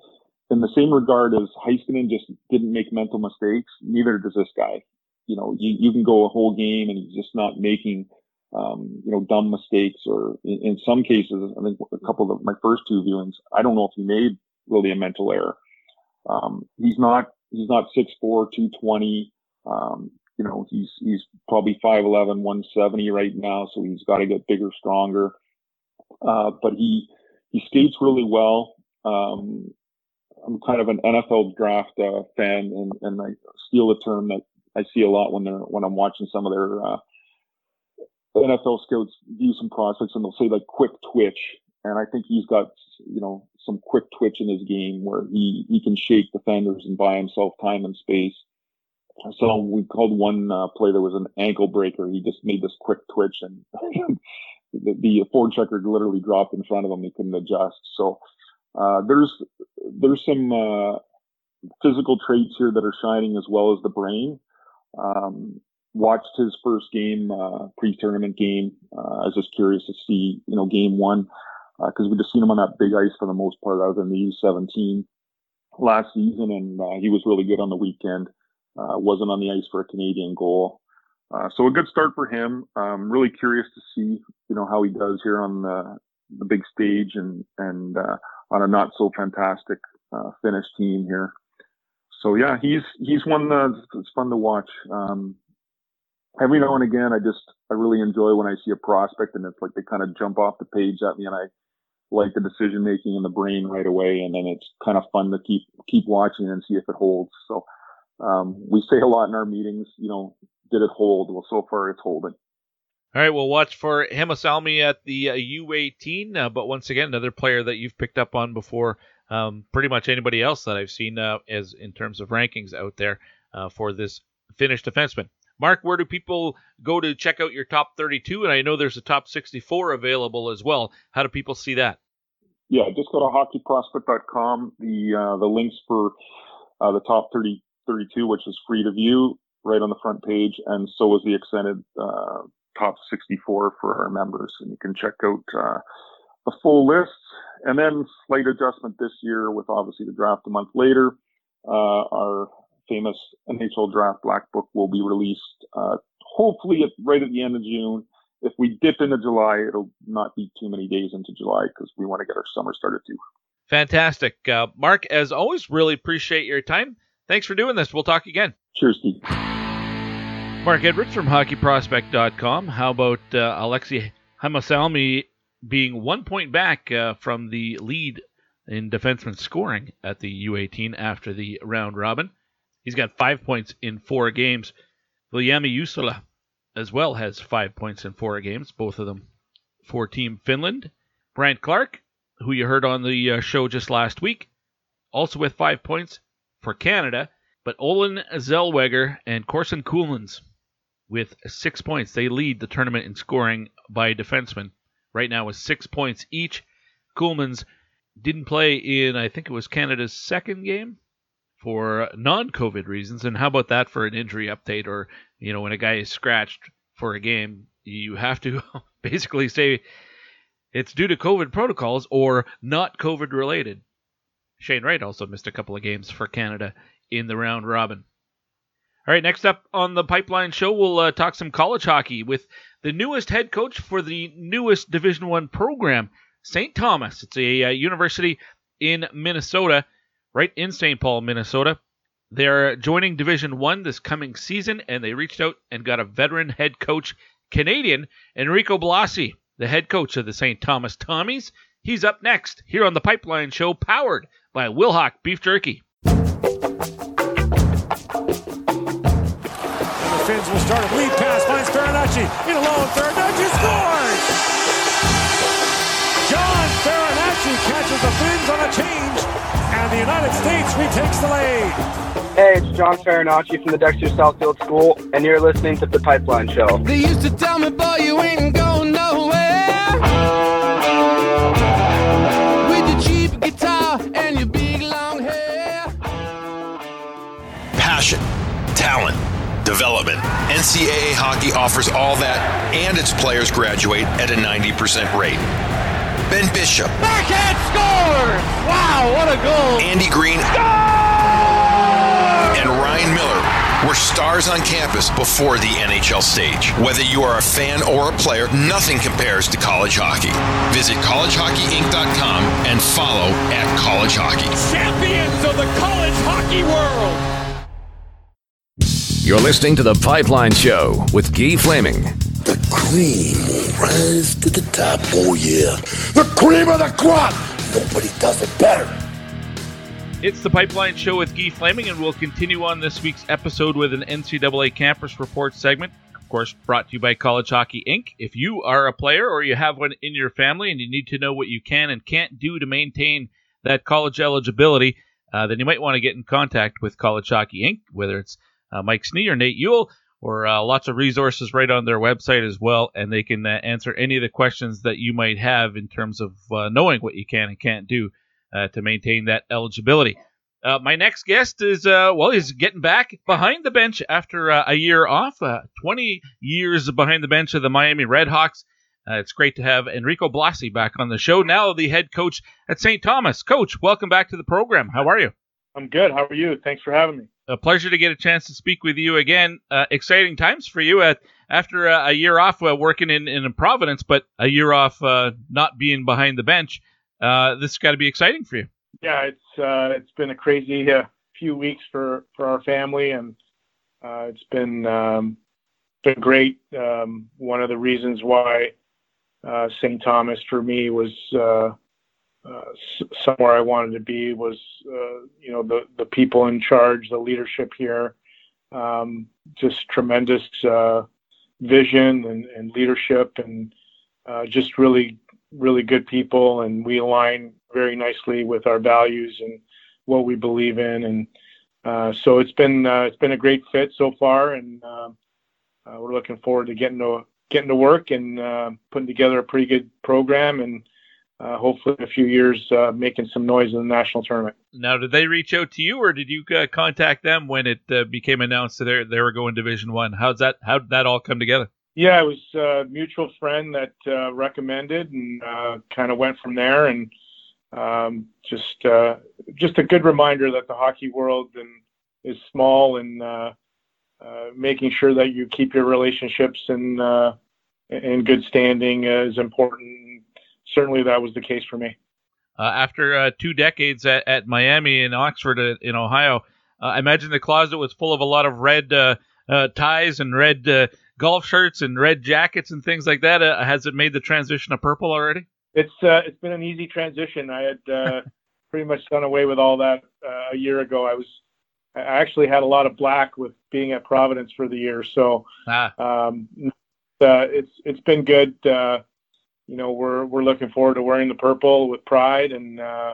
in the same regard as Heiskanen just didn't make mental mistakes, neither does this guy. You know, you, you can go a whole game and he's just not making, um, you know, dumb mistakes or in, in, some cases, I think a couple of my first two viewings, I don't know if he made really a mental error. Um, he's not he's not 6'4", 220. Um, you know, he's he's probably 5'11", 170 right now, so he's got to get bigger, stronger. Uh, but he he skates really well. Um, I'm kind of an NFL draft uh, fan, and, and I steal a term that I see a lot when they're when I'm watching some of their uh, NFL scouts view some prospects, and they'll say like quick twitch, and I think he's got you know some quick twitch in his game where he he can shake defenders and buy himself time and space. So we called one uh, play that was an ankle breaker. He just made this quick twitch and *laughs* the, the forward checker literally dropped in front of him. He couldn't adjust. So uh, there's there's some uh, physical traits here that are shining as well as the brain. Um, watched his first game, uh, pre-tournament game. Uh, I was just curious to see, you know, game one because uh, we just seen him on that big ice for the most part, other than the U17 last season, and he was really good on the weekend. Uh, wasn't on the ice for a Canadian goal, uh, so a good start for him. I'm really curious to see, you know, how he does here on the the big stage and and uh, on a not so fantastic uh, Finnish team here. So yeah, he's he's one that's fun to watch. Um, every now and again, I just I really enjoy when I see a prospect and it's like they kind of jump off the page at me, and I like the decision making in the brain right away, and then it's kind of fun to keep keep watching and see if it holds. So um, we say a lot in our meetings, you know, did it hold? Well, so far it's holding. All right, we'll watch for Heimosalmi at the uh, U18, uh, but once again, another player that you've picked up on before. Um, pretty much anybody else that I've seen uh, as in terms of rankings out there uh, for this Finnish defenseman. Mark, where do people go to check out your top 32? And I know there's a top 64 available as well. How do people see that? Yeah, just go to hockeyprospect.com. The uh, the links for uh, the top 30, 32, which is free to view, right on the front page, and so is the extended uh, top 64 for our members. And you can check out uh, the full list. And then slight adjustment this year with obviously the draft a month later. Uh, our famous NHL Draft Black Book will be released uh, hopefully at, right at the end of June. If we dip into July, it'll not be too many days into July because we want to get our summer started too. Fantastic. Uh, Mark, as always, really appreciate your time. Thanks for doing this. We'll talk again. Cheers, Steve. Mark Edwards from HockeyProspect.com. How about uh, Aleksi Heimosalmi being one point back uh, from the lead in defenseman scoring at the U18 after the round robin? He's got five points in four games. Viljami Juusola as well has five points in four games, both of them for Team Finland. Brandt Clarke, who you heard on the uh, show just last week, also with five points for Canada. But Olen Zellweger and Corson Ceulemans with six points. They lead the tournament in scoring by defensemen right now with six points each. Ceulemans didn't play in, I think it was Canada's second game for non-COVID reasons. And how about that for an injury update? Or you know, when a guy is scratched for a game, you have to *laughs* basically say it's due to COVID protocols or not COVID related. Shane Wright also missed a couple of games for Canada in the round robin. All right, next up on the Pipeline Show, we'll uh, talk some college hockey with the newest head coach for the newest Division One program, St. Thomas. It's a uh, university in Minnesota right in St. Paul, Minnesota. They're joining Division One this coming season, and they reached out and got a veteran head coach, Canadian Enrico Blasi, the head coach of the St. Thomas Tommies. He's up next here on the Pipeline Show, powered by Wilhauk Beef Jerky. And the Finns will start a lead pass, finds Farinacci in a low Farinacci scores! John Farinacci catches the Finns on a change and the United States retakes the lead. Hey, it's John Farinacci from the Dexter Southfield School, and you're listening to The Pipeline Show. They used to tell me, boy, you ain't going nowhere. Development. NCAA hockey offers all that, and its players graduate at a 90% rate. Ben Bishop. Backhand scores! Wow, what a goal! Andy Greene. And Ryan Miller were stars on campus before the NHL stage. Whether you are a fan or a player, nothing compares to college hockey. Visit collegehockeyinc.com and follow at college hockey. Champions of the college hockey world! You're listening to The Pipeline Show with Guy Flaming. The cream will rise to the top. Oh, yeah. The cream of the crop. Nobody does it better. It's the Pipeline Show with Guy Flaming, and we'll continue on this week's episode with an NCAA Campus Report segment. Of course, brought to you by College Hockey Inc. If you are a player or you have one in your family and you need to know what you can and can't do to maintain that college eligibility, uh, then you might want to get in contact with College Hockey Inc., whether it's Mike Snee or Nate Ewell or uh, lots of resources right on their website as well, and they can uh, answer any of the questions that you might have in terms of uh, knowing what you can and can't do uh, to maintain that eligibility. Uh, my next guest is, uh, well, he's getting back behind the bench after a year off, 20 years behind the bench of the Miami Redhawks. it's great to have Enrico Blasi back on the show, now the head coach at St. Thomas. Coach, welcome back to the program. How are you? I'm good. How are you? Thanks for having me a pleasure to get a chance to speak with you again. Uh, exciting times for you at, after a, a year off uh, working in, in Providence, but a year off uh, not being behind the bench. Uh, this got to be exciting for you. Yeah, it's uh, it's been a crazy uh, few weeks for, for our family, and it's been um, been great. Um, one of the reasons why St. Thomas for me was somewhere I wanted to be was, uh, you know, the, the people in charge, the leadership here, um, just tremendous uh, vision and, and, leadership and uh, just really, really good people. And we align very nicely with our values and what we believe in. And uh, so it's been, it's been a great fit so far. And uh, we're looking forward to getting to getting to work and uh, putting together a pretty good program and uh, hopefully in a few years uh, making some noise in the national tournament. Now, did they reach out to you, or did you uh, contact them when it uh, became announced that they were going Division One? How's that? How did that all come together? Yeah, it was a mutual friend that uh, recommended, and uh, kind of went from there. And um, just just a good reminder that the hockey world and is small, and making sure that you keep your relationships in in good standing is important certainly that was the case for me. Uh, after uh, two decades at, at, Miami and Oxford uh, in Ohio, uh, I imagine the closet was full of a lot of red uh, uh, ties and red golf shirts and red jackets and things like that. has it made the transition to purple already? It's it's been an easy transition. I had *laughs* pretty much done away with all that a year ago. I was I actually had a lot of black with being at Providence for the year, so ah. um, it's it's been good you know, we're we're looking forward to wearing the purple with pride and uh,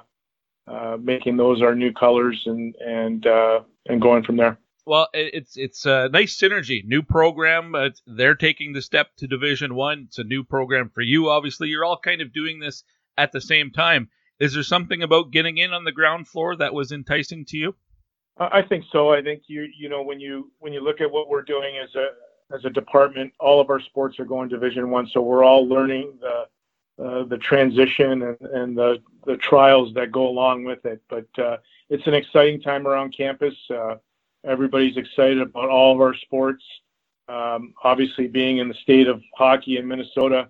uh, making those our new colors and and uh, and going from there. Well, it's it's a nice synergy. New program. Uh, they're taking the step to Division One. It's a new program for you. Obviously, you're all kind of doing this at the same time. Is there something about getting in on the ground floor that was enticing to you? I think so. I think you you know when you when you look at what we're doing as a as a department, all of our sports are going Division One, so we're all learning the uh, the transition and, and the the trials that go along with it. But uh, it's an exciting time around campus. Uh, everybody's excited about all of our sports. Um, obviously, being in the state of hockey in Minnesota,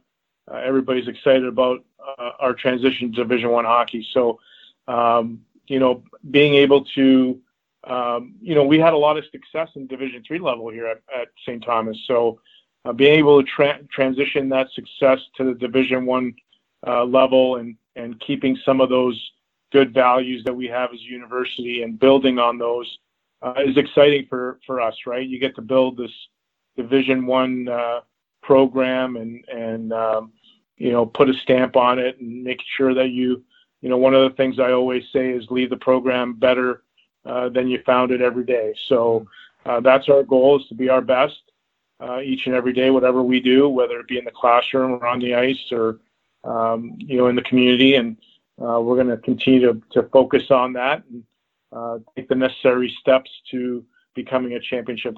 uh, everybody's excited about uh, our transition to Division One hockey. So, um, you know, being able to um, you know, we had a lot of success in Division three level here at, at St. Thomas. So uh, being able to tra- transition that success to the Division one uh, level and and keeping some of those good values that we have as a university and building on those uh, is exciting for for us. Right, you get to build this Division one uh, program and and um, you know put a stamp on it and make sure that you you know one of the things I always say is leave the program better uh, than you found it every day. So uh, that's our goal is to be our best uh, each and every day, whatever we do, whether it be in the classroom or on the ice or um, you know in the community. And uh, we're going to continue to, focus on that and uh, take the necessary steps to becoming a championship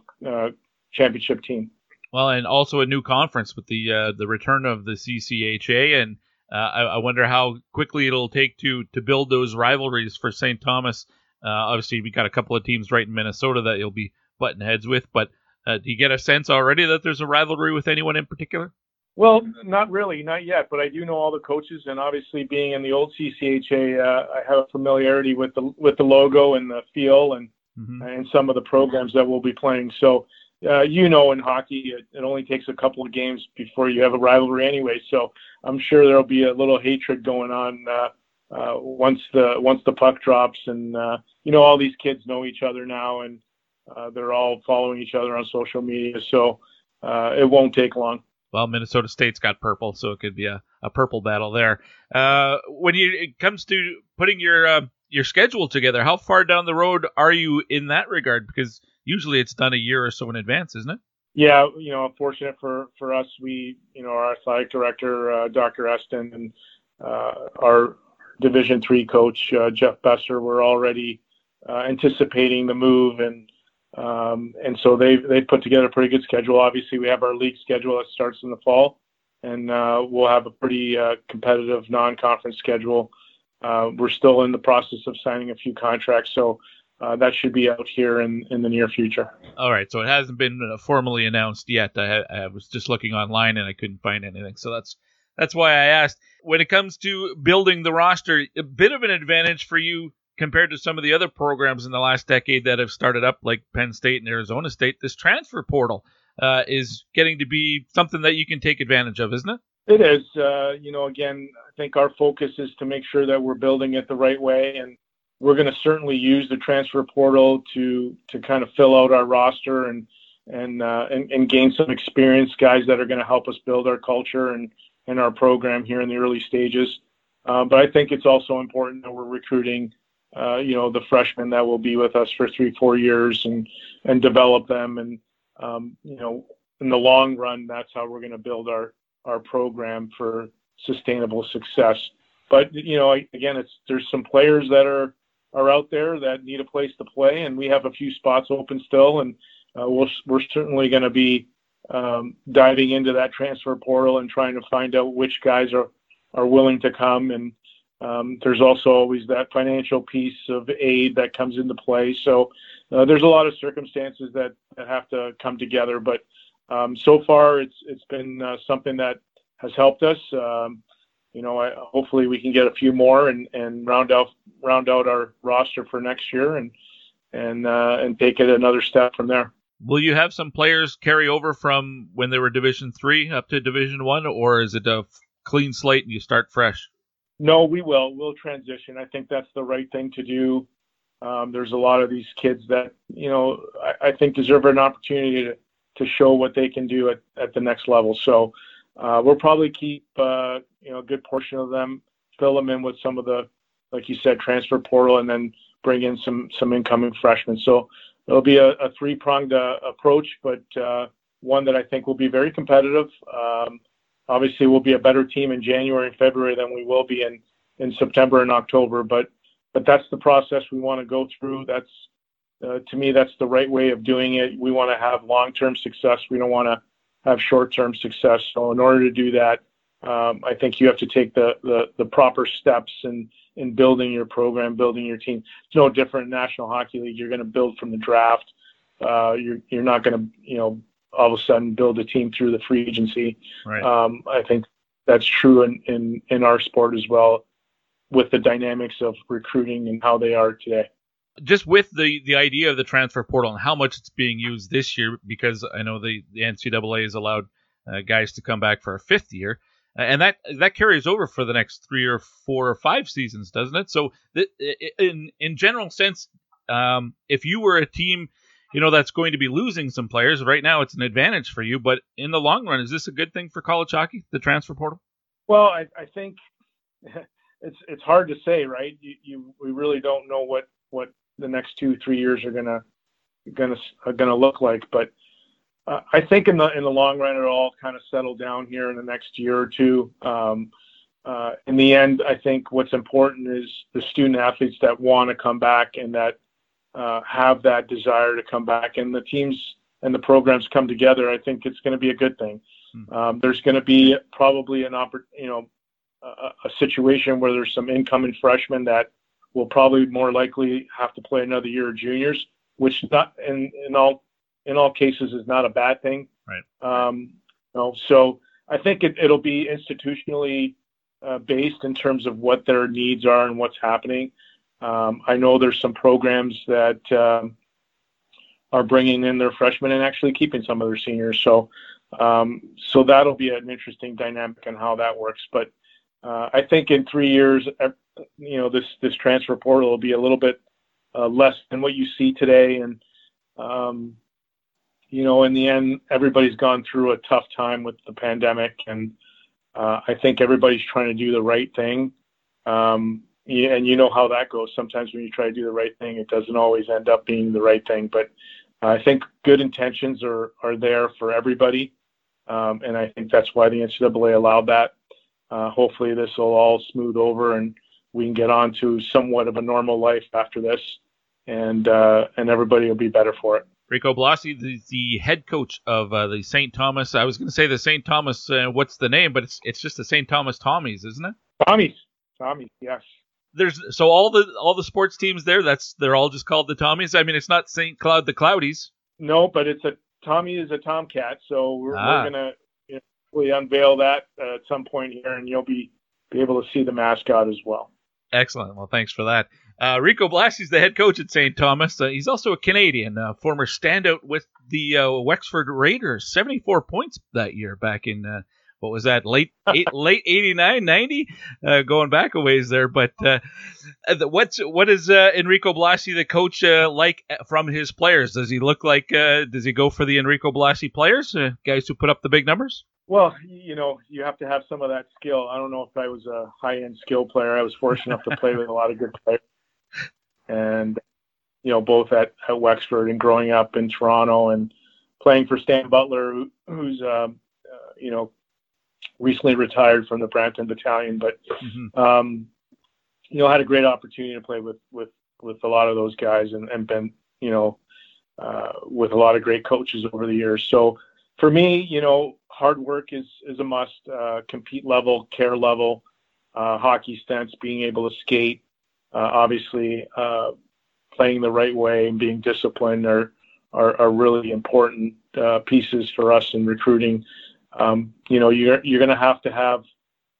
championship team. Well, and also a new conference with the the return of the CCHA and. I, I, wonder how quickly it'll take to to build those rivalries for St. Thomas uh, obviously, we got a couple of teams right in Minnesota that you'll be butting heads with, but uh, do you get a sense already that there's a rivalry with anyone in particular? Well, not really, not yet, but I do know all the coaches, and obviously, being in the old CCHA, uh, I have a familiarity with the with the logo and the feel, and mm-hmm. and some of the programs that we'll be playing. So, uh, you know, in hockey, it, it, only takes a couple of games before you have a rivalry anyway. So, I'm sure there'll be a little hatred going on uh, once the once the puck drops, and uh, you know all these kids know each other now, and uh, they're all following each other on social media, so uh, it won't take long. Well, Minnesota State's got purple, so it could be a, a purple battle there. Uh, when you, it comes to putting your uh, your schedule together, how far down the road are you in that regard? Because usually it's done a year or so in advance, isn't it? Yeah, you know, fortunate for for us, we, you know, our athletic director, uh, Dr. Esten, and uh, our Division three coach uh, Jeff Boeser were already uh, anticipating the move, and um, and so they they put together a pretty good schedule. Obviously, we have our league schedule that starts in the fall, and uh, we'll have a pretty uh, competitive non-conference schedule. We're still in the process of signing a few contracts, so uh, that should be out here in, in the near future. All right, so it hasn't been formally announced yet. I, I was just looking online and I couldn't find anything, so that's that's why I asked. When it comes to building the roster, a bit of an advantage for you compared to some of the other programs in the last decade that have started up, like Penn State and Arizona State. This transfer portal uh, is getting to be something that you can take advantage of, isn't it? It is. Uh, you know, again, I think our focus is to make sure that we're building it the right way, and we're going to certainly use the transfer portal to to kind of fill out our roster and and uh, and, and gain some experience, guys that are going to help us build our culture and in our program here in the early stages. Uh, but I think it's also important that we're recruiting, uh, you know, the freshmen that will be with us for three, four years and and develop them. And um, you know, in the long run, that's how we're going to build our our program for sustainable success. But you know, again, it's there's some players that are are out there that need a place to play, and we have a few spots open still, and uh, we'll, we're certainly going to be um, diving into that transfer portal and trying to find out which guys are are willing to come. And um, there's also always that financial piece of aid that comes into play. So uh, there's a lot of circumstances that, that have to come together. But um, so far, it's it's been uh, something that has helped us. Um, you know, I, hopefully we can get a few more and, and round out round out our roster for next year and and uh, and take it another step from there. Will you have some players carry over from when they were Division Three up to Division One, or is it a clean slate and you start fresh? No, we will. We'll transition. I think that's the right thing to do. Um, there's a lot of these kids that you know I, I, think deserve an opportunity to, to show what they can do at, at the next level. So uh, we'll probably keep uh, you know a good portion of them, fill them in with some of the, like you said, transfer portal, and then bring in some some incoming freshmen. So it'll be a, a three pronged uh, approach, but uh, one that I think will be very competitive. Um, obviously, we'll be a better team in January and February than we will be in September and October. But but that's the process we want to go through. That's uh, to me, that's the right way of doing it. We want to have long term success. We don't want to have short-term success. So in order to do that, um, I think you have to take the, proper steps in, in building your program, building your team. It's no different in National Hockey League. You're going to build from the draft. Uh, you're, you're not going to, you know, all of a sudden build a team through the free agency. Right. Um, I think that's true in, in, in our sport as well with the dynamics of recruiting and how they are today just with the the idea of the transfer portal and how much it's being used this year, because I know the the NCAA has allowed uh, guys to come back for a fifth year, and that that carries over for the next three or four or five seasons, doesn't it? So, th- in in general sense, um, if you were a team, you know that's going to be losing some players right now, it's an advantage for you. But in the long run, is this a good thing for college hockey, the transfer portal? Well, I, I think *laughs* it's it's hard to say, right? You, you we really don't know what what the next two three years are gonna gonna are gonna look like. But I think in the in the long run it'll all kind of settle down here in the next year or two. Um, uh, in the end, I think what's important is the student athletes that want to come back and that uh, have that desire to come back, and the teams and the programs come together. I think it's going to be a good thing. Hmm. Um, there's going to be probably an oppor- you know a, a situation where there's some incoming freshmen that will probably more likely have to play another year of juniors, which not in, in all in all cases is not a bad thing. Right. Um, you know, so I think it, it'll be institutionally uh, based in terms of what their needs are and what's happening. Um, I know there's some programs that um, are bringing in their freshmen and actually keeping some of their seniors. So, um, so that'll be an interesting dynamic on how that works. But uh, I think in three years, you know, this this transfer portal will be a little bit uh, less than what you see today, and um, you know, in the end, everybody's gone through a tough time with the pandemic, and uh, I think everybody's trying to do the right thing. Um, and you know how that goes. Sometimes when you try to do the right thing, it doesn't always end up being the right thing. But I think good intentions are are there for everybody, um, and I think that's why the NCAA allowed that. Uh, hopefully, this will all smooth over and we can get on to somewhat of a normal life after this, and uh, and everybody will be better for it. Rico Blasi, the, the head coach of uh, the St. Thomas. I was going to say the St. Thomas. Uh, what's the name? But it's it's just the St. Thomas Tommies, isn't it? Tommies, Tommies, yes. There's so all the all the sports teams there. That's they're all just called the Tommies. I mean, it's not St. Cloud the Cloudies. No, but it's a Tommy is a Tomcat, so we're, ah. we're gonna you know, we unveil that uh, at some point here, and you'll be be able to see the mascot as well. Excellent. Well, thanks for that. Uh, Rico Blasi is the head coach at St. Thomas. Uh, he's also a Canadian, uh, former standout with the uh, Wexford Raiders. 74 points that year back in, uh, what was that, late eight, *laughs* late 89, 90? Uh, going back a ways there. But uh, uh, what's what is uh, Enrico Blasi, the coach, like from his players? Does he look like, does he go for the Enrico Blasi players, guys who put up the big numbers? Well, you know, you have to have some of that skill. I don't know if I was a high-end skill player. I was fortunate enough to play with a lot of good players, and you know, both at, at Wexford and growing up in Toronto, and playing for Stan Butler, who, who's um, uh, you know recently retired from the Brampton Battalion, but mm-hmm. um, you know had a great opportunity to play with with with a lot of those guys and, and been you know uh, with a lot of great coaches over the years. So for me, you know, hard work is is a must. Uh, compete level, care level, uh, hockey stance, being able to skate, uh, obviously uh, playing the right way and being disciplined are are, are really important uh, pieces for us in recruiting. Um, you know, you're you're going to have to have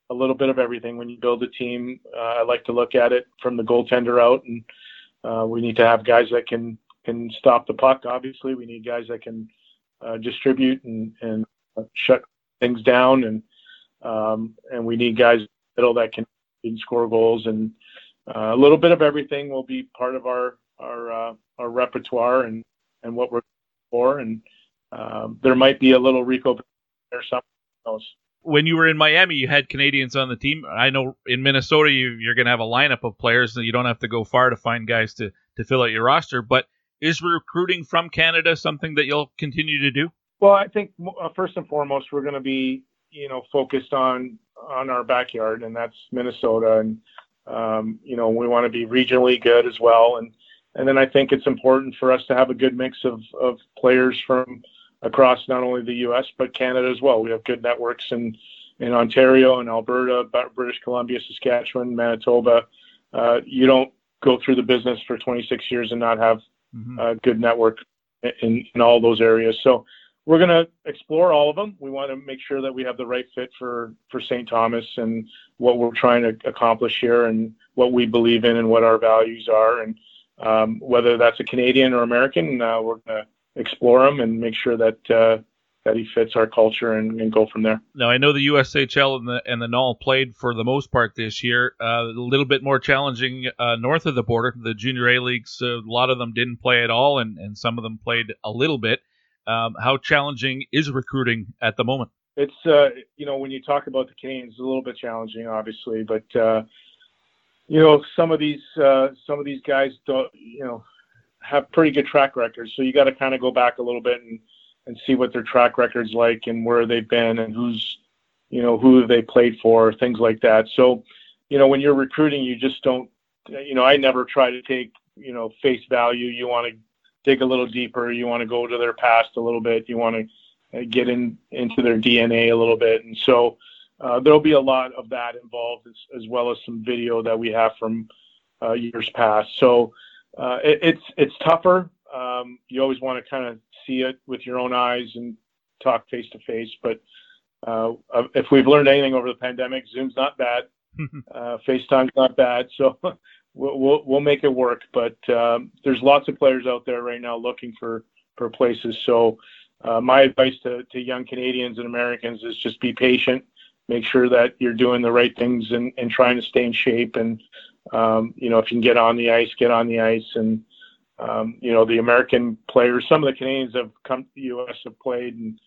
a little bit of everything when you build a team. Uh, I like to look at it from the goaltender out, and uh, we need to have guys that can can stop the puck. Obviously, we need guys that can uh, distribute and and shut things down, and um, and we need guys middle that can score goals, and uh, a little bit of everything will be part of our our uh, our repertoire and and what we're for, and um, there might be a little Rico or something else when you were in Miami, you had Canadians on the team. I know in Minnesota, you, are going to have a lineup of players, and you don't have to go far to find guys to, to fill out your roster. But is recruiting from Canada something that you'll continue to do? Well, I think uh, first and foremost, we're going to be, you know, focused on on our backyard, and that's Minnesota, and um, you know, we want to be regionally good as well, and and then I think it's important for us to have a good mix of of players from across not only the U.S. but Canada as well. We have good networks in in Ontario and Alberta, British Columbia, Saskatchewan, Manitoba. Uh, you don't go through the business for 26 years and not have mm-hmm. a good network in, in all those areas. So we're going to explore all of them. We want to make sure that we have the right fit for for St. Thomas and what we're trying to accomplish here and what we believe in and what our values are. And um, whether that's a Canadian or American, uh, we're going to explore him and make sure that uh, that he fits our culture and, and, go from there. Now I know the USHL and the and the played for the most part this year. Uh, a little bit more challenging uh, north of the border. The junior A leagues, uh, a lot of them didn't play at all, and, and some of them played a little bit. Um, how challenging is recruiting at the moment? It's uh, you know when you talk about the Canes, a little bit challenging, obviously, but uh, you know some of these some of these guys don't you know have pretty good track records. So you got to kind of go back a little bit and and see what their track record's like and where they've been and who's you know who they played for, things like that. So you know when you're recruiting, you just don't you know I never try to take you know face value. You want to dig a little deeper. You want to go to their past a little bit. You want to uh, get in into their DNA a little bit, and so. Uh, there'll be a lot of that involved as, as well as some video that we have from uh, years past. So uh, it, it's it's tougher. Um, you always want to kind of see it with your own eyes and talk face to face. But uh, uh, if we've learned anything over the pandemic, Zoom's not bad. *laughs* uh, FaceTime's not bad. So *laughs* we'll, we'll, we'll make it work. But um, there's lots of players out there right now looking for for places. So uh, my advice to, to young Canadians and Americans is just be patient. Make sure that you're doing the right things and, and trying to stay in shape and um, you know, if you can get on the ice, get on the ice. And, um, you know, the American players, some of the Canadians have come to the U.S., have played, and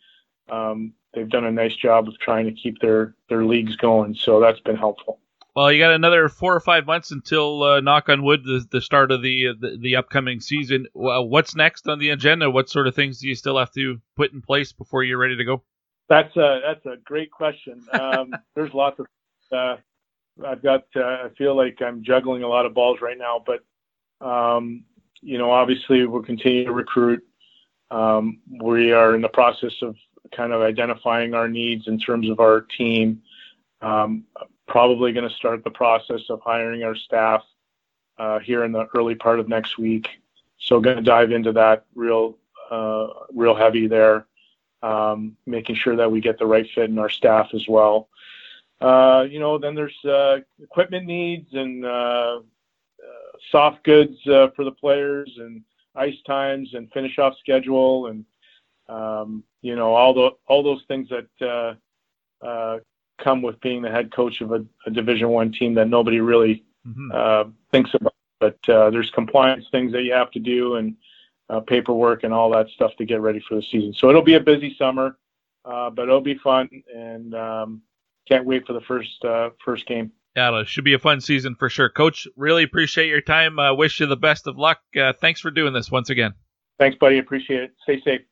um, they've done a nice job of trying to keep their, their leagues going. So that's been helpful. Well, you got another four or five months until, uh, knock on wood, the, the start of the, the, the upcoming season. What's next on the agenda? What sort of things do you still have to put in place before you're ready to go? That's a that's a great question. Um, *laughs* there's lots of uh, I've got uh, I feel like I'm juggling a lot of balls right now, but um, you know, obviously we'll continue to recruit. Um, we are in the process of kind of identifying our needs in terms of our team. Um, probably going to start the process of hiring our staff uh, here in the early part of next week. So going to dive into that real, uh, real heavy there, um, making sure that we get the right fit in our staff as well. Uh, you know, then there's uh, equipment needs and uh, uh soft goods uh, for the players and ice times and finish off schedule and um, you know all the all those things that uh, come with being the head coach of a, a Division One team that nobody really mm-hmm. thinks about. But there's compliance things that you have to do and paperwork and all that stuff to get ready for the season. So it'll be a busy summer, but it'll be fun and. Um, can't wait for the first uh, first game. Yeah, it should be a fun season for sure. Coach, really appreciate your time. Uh, wish you the best of luck. Uh, thanks for doing this once again. Thanks, buddy. Appreciate it. Stay safe.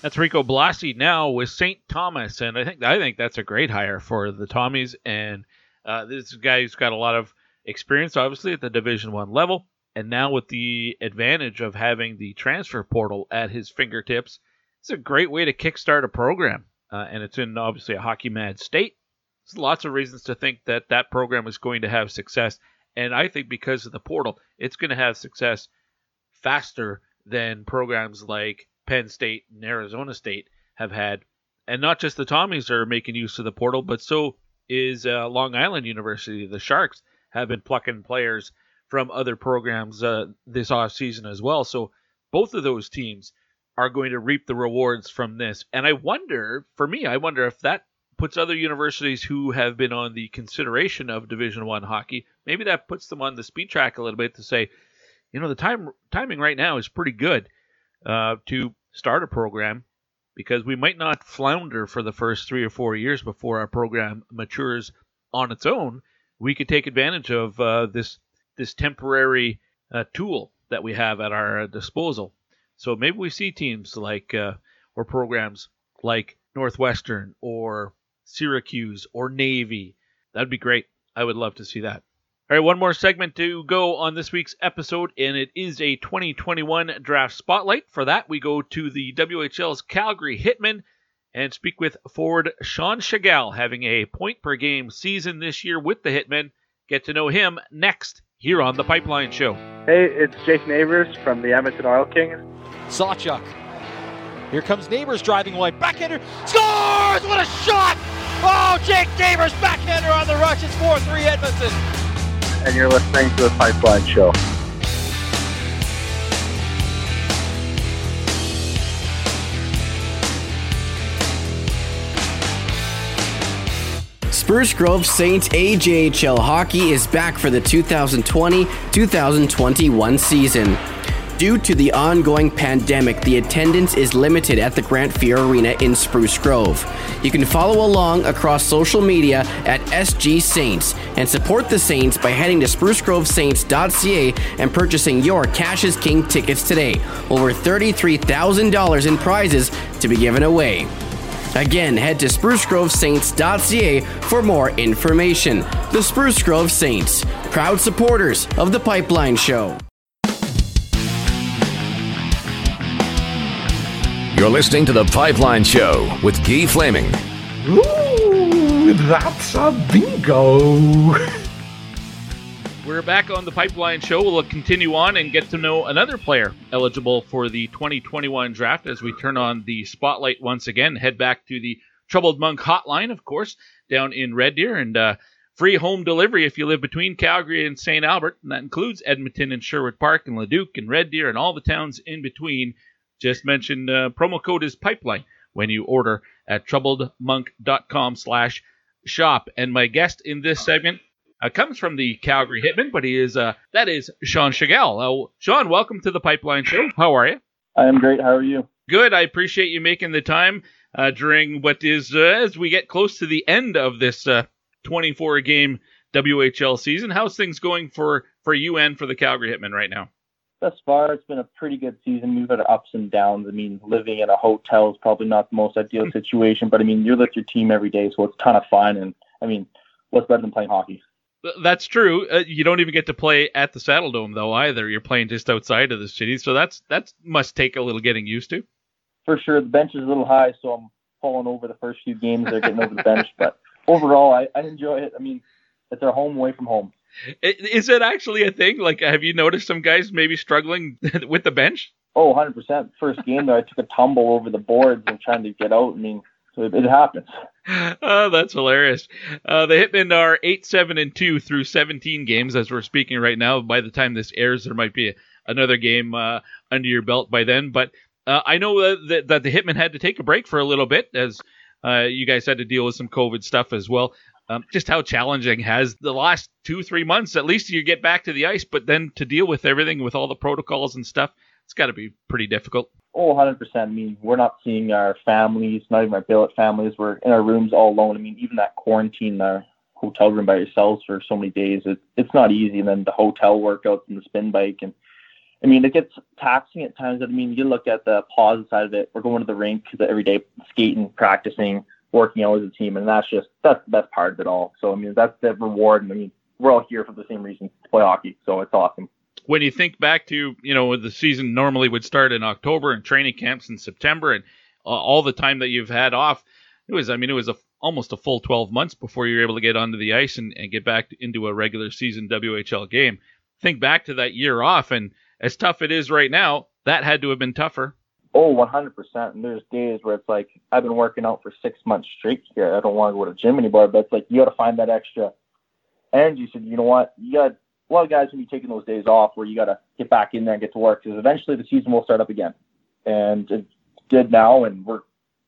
That's Rico Blasi now with St. Thomas, and I think I think that's a great hire for the Tommies. And uh, this guy who's got a lot of experience, obviously at the Division One level, and now with the advantage of having the transfer portal at his fingertips, it's a great way to kickstart a program. Uh, and it's in obviously a hockey mad state. There's lots of reasons to think that that program is going to have success, and I think because of the portal, it's going to have success faster than programs like Penn State and Arizona State have had. And not just the Tommies are making use of the portal, but so is uh, Long Island University. The Sharks have been plucking players from other programs uh, this off season as well. So both of those teams are going to reap the rewards from this. And I wonder, for me, I wonder if that puts other universities who have been on the consideration of Division One hockey, maybe that puts them on the speed track a little bit to say, you know, the time timing right now is pretty good uh, to start a program because we might not flounder for the first three or four years before our program matures on its own. We could take advantage of uh, this this temporary uh, tool that we have at our disposal. So maybe we see teams like uh, or programs like Northwestern or Syracuse or Navy. That'd be great. I would love to see that. All right, one more segment to go on this week's episode, and it is a 2021 draft spotlight. For that, we go to the WHL's Calgary Hitmen and speak with forward Sean Tschigerl, having a point per game season this year with the Hitmen. Get to know him next here on the Pipeline Show. Hey, it's Jake Neighbors from the Edmonton Oil Kings. Sawchuk. Here comes Neighbors driving away. Backhander scores! What a shot! Oh, Jake Neighbors backhander on the rush. It's 4 3 Edmonton and you're listening to the Pipeline Show. Spruce Grove Saints AJHL hockey is back for the 2020 2021 season. Due to the ongoing pandemic, the attendance is limited at the Grant Fuhr Arena in Spruce Grove. You can follow along across social media at SG Saints and support the Saints by heading to sprucegrovesaints.ca and purchasing your Cash is King tickets today. Over $33,000 in prizes to be given away. Again, head to sprucegrovesaints.ca for more information. The Spruce Grove Saints, proud supporters of the Pipeline Show. You're listening to The Pipeline Show with Guy Flaming. Ooh, that's a bingo. We're back on The Pipeline Show. We'll continue on and get to know another player eligible for the 2021 draft as we turn on the spotlight once again. Head back to the Troubled Monk hotline, of course, down in Red Deer, and uh, free home delivery if you live between Calgary and St. Albert. And that includes Edmonton and Sherwood Park and Leduc and Red Deer and all the towns in between just mention uh, promo code is pipeline when you order at troubledmonk.com slash shop. And my guest in this segment uh, comes from the Calgary Hitmen, but he is uh, that is Sean Tschigerl. Uh, Sean, welcome to the Pipeline Show. How are you? I am great. How are you? Good. I appreciate you making the time uh, during what is uh, as we get close to the end of this uh, 24 game WHL season. How's things going for for you and for the Calgary Hitmen right now? Thus far, it's been a pretty good season. We've had ups and downs. I mean, living in a hotel is probably not the most ideal situation, but I mean, you're with your team every day, so it's kind of fun. And I mean, what's better than playing hockey? That's true. Uh, you don't even get to play at the Saddle Dome though either. You're playing just outside of the city, so that's that must take a little getting used to. For sure, the bench is a little high, so I'm falling over the first few games. They're getting over the bench, but overall, I, I enjoy it. I mean, it's our home away from home. Is it actually a thing? Like, have you noticed some guys maybe struggling *laughs* with the bench? Oh, 100%. First game, though, I took a tumble over the boards and trying to get out. I mean, so it, it happens. *laughs* Oh, that's hilarious. Uh, the Hitmen are 8 7 and 2 through 17 games as we're speaking right now. By the time this airs, there might be another game uh, under your belt by then. But uh, I know that, that the Hitmen had to take a break for a little bit as uh, you guys had to deal with some COVID stuff as well. Um, just how challenging has the last two, three months, at least you get back to the ice, but then to deal with everything with all the protocols and stuff, it's got to be pretty difficult. Oh, 100%. I mean, we're not seeing our families, not even our billet families. We're in our rooms all alone. I mean, even that quarantine, our hotel room by yourselves for so many days, it, it's not easy. And then the hotel workouts and the spin bike and I mean, it gets taxing at times. I mean, you look at the positive side of it. We're going to the rink every day, skating, practicing, working out as a team, and that's just that's the best part of it all. So I mean, that's the reward. And I mean, we're all here for the same reason to play hockey, so it's awesome. When you think back to you know the season normally would start in October and training camps in September, and uh, all the time that you've had off, it was I mean it was a, almost a full 12 months before you were able to get onto the ice and, and get back into a regular season WHL game. Think back to that year off, and as tough it is right now, that had to have been tougher. Oh, 100%. And there's days where it's like, I've been working out for six months straight here. I don't want to go to the gym anymore, but it's like, you got to find that extra energy. So, you know what? You got a lot of guys when be taking those days off where you got to get back in there and get to work because eventually the season will start up again. And it did now, and we're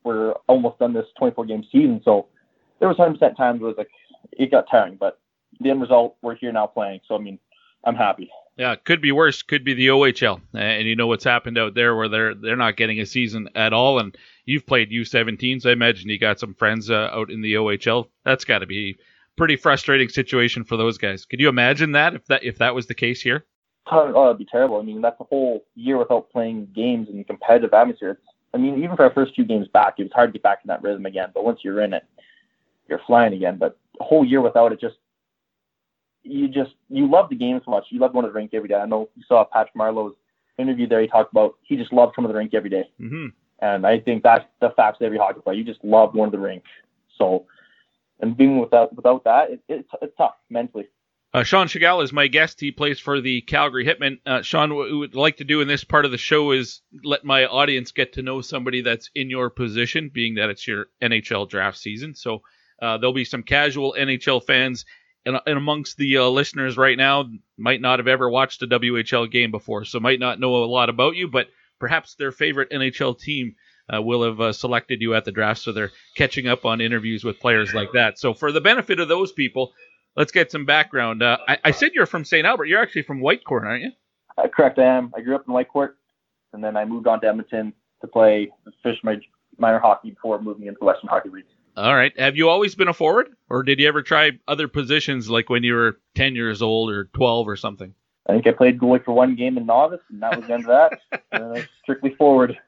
we're almost done this 24 game season. So there was 100% times where it was like, it got tiring, but the end result, we're here now playing. So, I mean, I'm happy. Yeah, could be worse. Could be the OHL, and you know what's happened out there where they're they're not getting a season at all. And you've played U17, so I imagine you got some friends uh, out in the OHL. That's got to be pretty frustrating situation for those guys. Could you imagine that if that if that was the case here? Oh, it'd be terrible. I mean, that's a whole year without playing games in competitive atmosphere. It's, I mean, even for our first few games back, it was hard to get back in that rhythm again. But once you're in it, you're flying again. But a whole year without it just you just you love the game so much. You love going to the rink every day. I know you saw Patrick Marleau's interview there. He talked about he just loved coming to the rink every day. Mm-hmm. and I think that's the fact of every hockey player. You just love going to the rink. So, and being without without that, it, it's it's tough mentally. Uh, Sean Tschigerl is my guest. He plays for the Calgary Hitmen. Uh, Sean, what we would like to do in this part of the show is let my audience get to know somebody that's in your position, being that it's your NHL draft season. So uh, there'll be some casual NHL fans and, and amongst the uh, listeners right now might not have ever watched a WHL game before, so might not know a lot about you, but perhaps their favorite NHL team uh, will have uh, selected you at the draft, so they're catching up on interviews with players like that. So for the benefit of those people, let's get some background. Uh, I, I, said you're from St. Albert. You're actually from Whitecourt, aren't you? Uh, correct, I am. I grew up in Whitecourt, and then I moved on to Edmonton to play fish minor hockey before moving into Western Hockey League. All right. Have you always been a forward, or did you ever try other positions, like when you were 10 years old or 12 or something? I think I played goalie for one game in novice, and that was the end of that. *laughs* uh, strictly forward.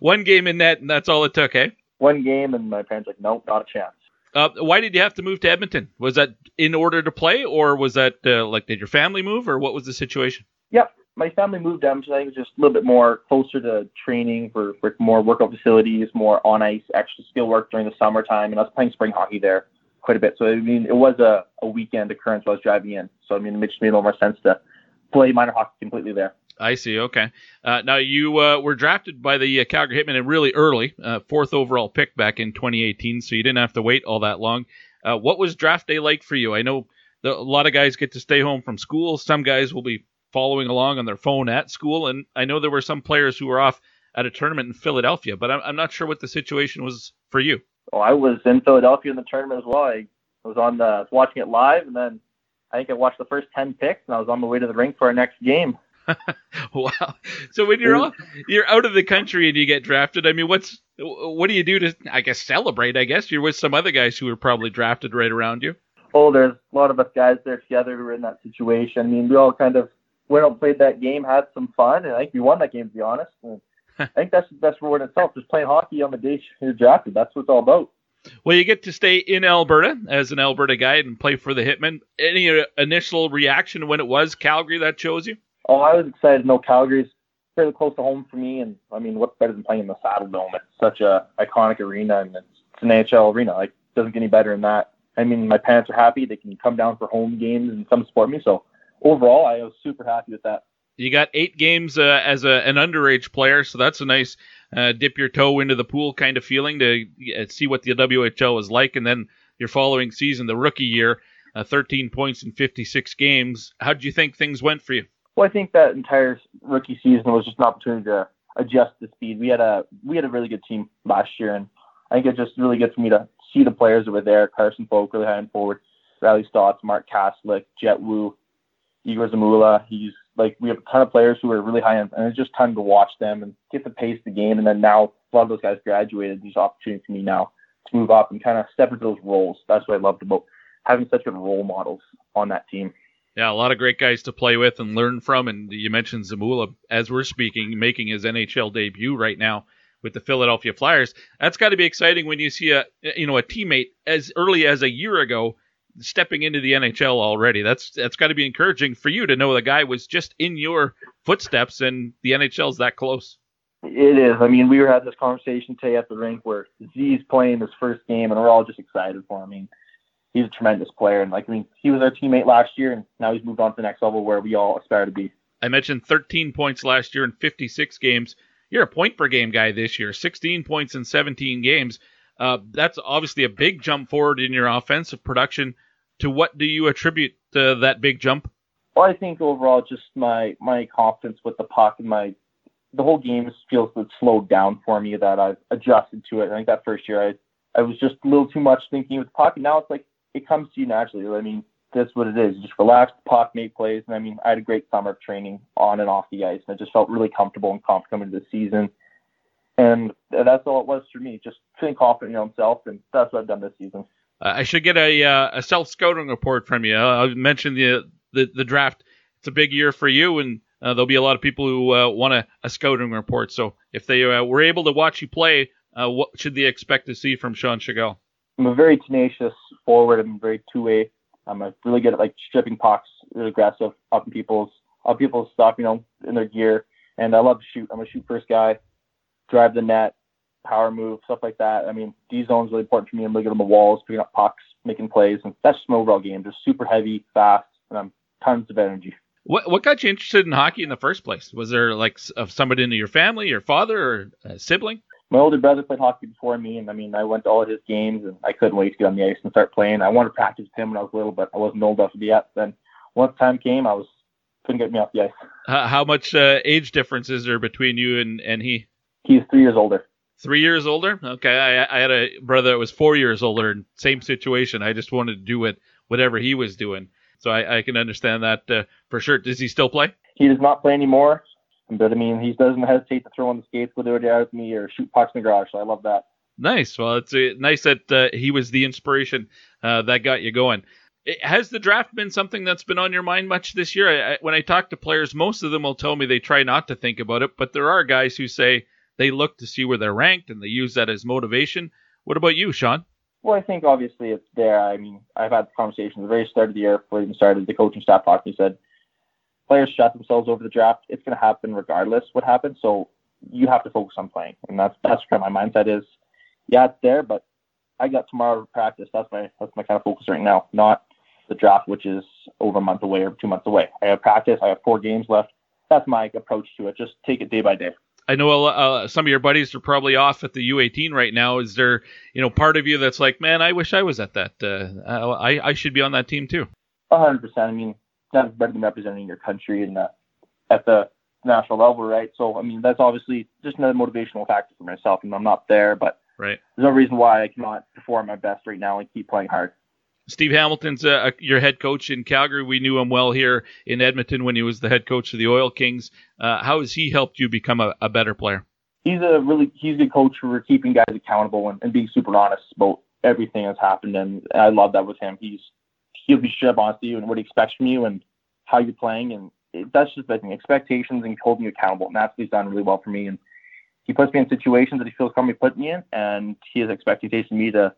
One game in net, and that's all it took, eh? One game, and my parents like, nope, not a chance. Uh, why did you have to move to Edmonton? Was that in order to play, or was that uh, like did your family move, or what was the situation? Yep, my family moved down, so I think just a little bit more closer to training for, for more workout facilities, more on ice, extra skill work during the summertime, and I was playing spring hockey there quite a bit. So I mean, it was a, a weekend occurrence while I was driving in. So I mean, it just made a little more sense to play minor hockey completely there. I see. Okay. Uh, now you uh, were drafted by the uh, Calgary Hitmen really early, uh, fourth overall pick back in 2018, so you didn't have to wait all that long. Uh, what was draft day like for you? I know the, a lot of guys get to stay home from school. Some guys will be following along on their phone at school. And I know there were some players who were off at a tournament in Philadelphia, but I'm, I'm not sure what the situation was for you. Oh, I was in Philadelphia in the tournament as well. I was on the watching it live, and then I think I watched the first ten picks, and I was on my way to the rink for our next game. *laughs* *laughs* wow! So when you're all, you're out of the country and you get drafted, I mean, what's what do you do to I guess celebrate? I guess you're with some other guys who were probably drafted right around you. Oh, there's a lot of us guys there together who were in that situation. I mean, we all kind of went out and played that game, had some fun, and I think we won that game to be honest. And I think that's the best reward itself, just playing hockey on the day you're drafted. That's what it's all about. Well, you get to stay in Alberta as an Alberta guy and play for the Hitmen. Any uh, initial reaction when it was Calgary that chose you? Oh, I was excited. No, Calgary's fairly close to home for me, and I mean, what's better than playing in the Saddledome? It's such a iconic arena, and it's, it's an NHL arena. Like, it doesn't get any better than that. I mean, my parents are happy; they can come down for home games and come support me. So overall, I was super happy with that. You got eight games uh, as a, an underage player, so that's a nice uh, dip your toe into the pool kind of feeling to uh, see what the WHL is like. And then your following season, the rookie year, uh, 13 points in 56 games. How did you think things went for you? Well, I think that entire rookie season was just an opportunity to adjust the speed. We had a we had a really good team last year, and I think it's just really good for me to see the players that were there. Carson Focht really high and forward, Riley Stotts, Mark Kastelic, Jett Woo, Igor Zamula. He's like we have a ton of players who are really high end, and it's just time to watch them and get the pace of the game. And then now a lot of those guys graduated. There's opportunity for me now to move up and kind of step into those roles. That's what I loved about having such good role models on that team. Yeah, a lot of great guys to play with and learn from. And you mentioned Zamula as we're speaking, making his NHL debut right now with the Philadelphia Flyers. That's got to be exciting when you see a you know a teammate as early as a year ago stepping into the NHL already. That's that's got to be encouraging for you to know the guy was just in your footsteps and the NHL's that close. It is. I mean, we were having this conversation today at the rink where Z's playing his first game, and we're all just excited for him. I mean, he's a tremendous player, and like I mean, he was our teammate last year, and now he's moved on to the next level where we all aspire to be. I mentioned 13 points last year in 56 games. You're a point per game guy this year, 16 points in 17 games. Uh, that's obviously a big jump forward in your offensive production. To what do you attribute uh, that big jump? Well, I think overall, just my my confidence with the puck and my the whole game feels that slowed down for me. That I've adjusted to it. I think that first year I I was just a little too much thinking with the puck, and now it's like it comes to you naturally. I mean, that's what it is. You just relax, puck, make plays, and I mean, I had a great summer of training on and off the ice, and I just felt really comfortable and confident coming into the season. And that's all it was for me, just feeling confident in himself, and that's what I've done this season. Uh, I should get a uh, a self scouting report from you. Uh, I mentioned the, the the draft. It's a big year for you, and uh, there'll be a lot of people who uh, want a, a, scouting report. So if they uh, were able to watch you play, what should they expect to see from Sean Tschigerl? I'm a very tenacious forward. I'm very two way. I'm a really good at like stripping pucks, really aggressive, up in people's up people's stuff, you know, in their gear. And I love to shoot. I'm a shoot first guy. Drive the net, power move, stuff like that. I mean, D zone's really important for me. I'm good on the walls, picking up pucks, making plays, and that's just my overall game. Just super heavy, fast, and I'm tons of energy. What what got you interested in hockey in the first place? Was there like of somebody in your family, your father, or a sibling? My older brother played hockey before me, and I mean, I went to all of his games, and I couldn't wait to get on the ice and start playing. I wanted to practice with him when I was little, but I wasn't old enough to be yet. Then once time came, I was couldn't get me off the ice. How, how much uh, age difference is there between you and and he? He's three years older. Three years older? Okay, I, I had a brother that was four years older, and same situation. I just wanted to do it whatever he was doing, so I, I can understand that uh, for sure. Does he still play? He does not play anymore, but I mean, he doesn't hesitate to throw on the skates with it out with me or shoot pucks in the garage. So I love that. Nice. Well, it's uh, nice that uh, he was the inspiration uh, that got you going. It, has the draft been something that's been on your mind much this year? I, I, when I talk to players, most of them will tell me they try not to think about it, but there are guys who say they look to see where they're ranked and they use that as motivation. What about you, Sean? Well, I think obviously it's there. I mean, I've had conversations at the very start of the year before even started. The coaching staff talked to me said players shot themselves over the draft. It's going to happen regardless what happens. So you have to focus on playing, and that's that's kind of my mindset is. Yeah, it's there, but I got tomorrow to practice. That's my that's my kind of focus right now, not the draft, which is over a month away or two months away. I have practice. I have four games left. That's my approach to it. Just take it day by day. I know uh, some of your buddies are probably off at the U18 right now. Is there, you know, part of you that's like, man, I wish I was at that. Uh, I I should be on that team too. hundred percent. I mean, nothing's better than representing your country and uh, at the national level, right? So, I mean, that's obviously just another motivational factor for myself, and I'm not there, but right. there's no reason why I cannot perform my best right now and keep playing hard. Steve Hamilton's uh, your head coach in Calgary. We knew him well here in Edmonton when he was the head coach of the Oil Kings. Uh, how has he helped you become a, a, better player? He's a really he's a good coach for keeping guys accountable and, and being super honest about everything that's happened. And I love that with him. He's he'll be straight up honest with you and what he expects from you and how you're playing. And it, that's just thing, expectations and holding you accountable. And that's what he's done really well for me. And he puts me in situations that he feels comfortable putting me in, and he has expectations of me to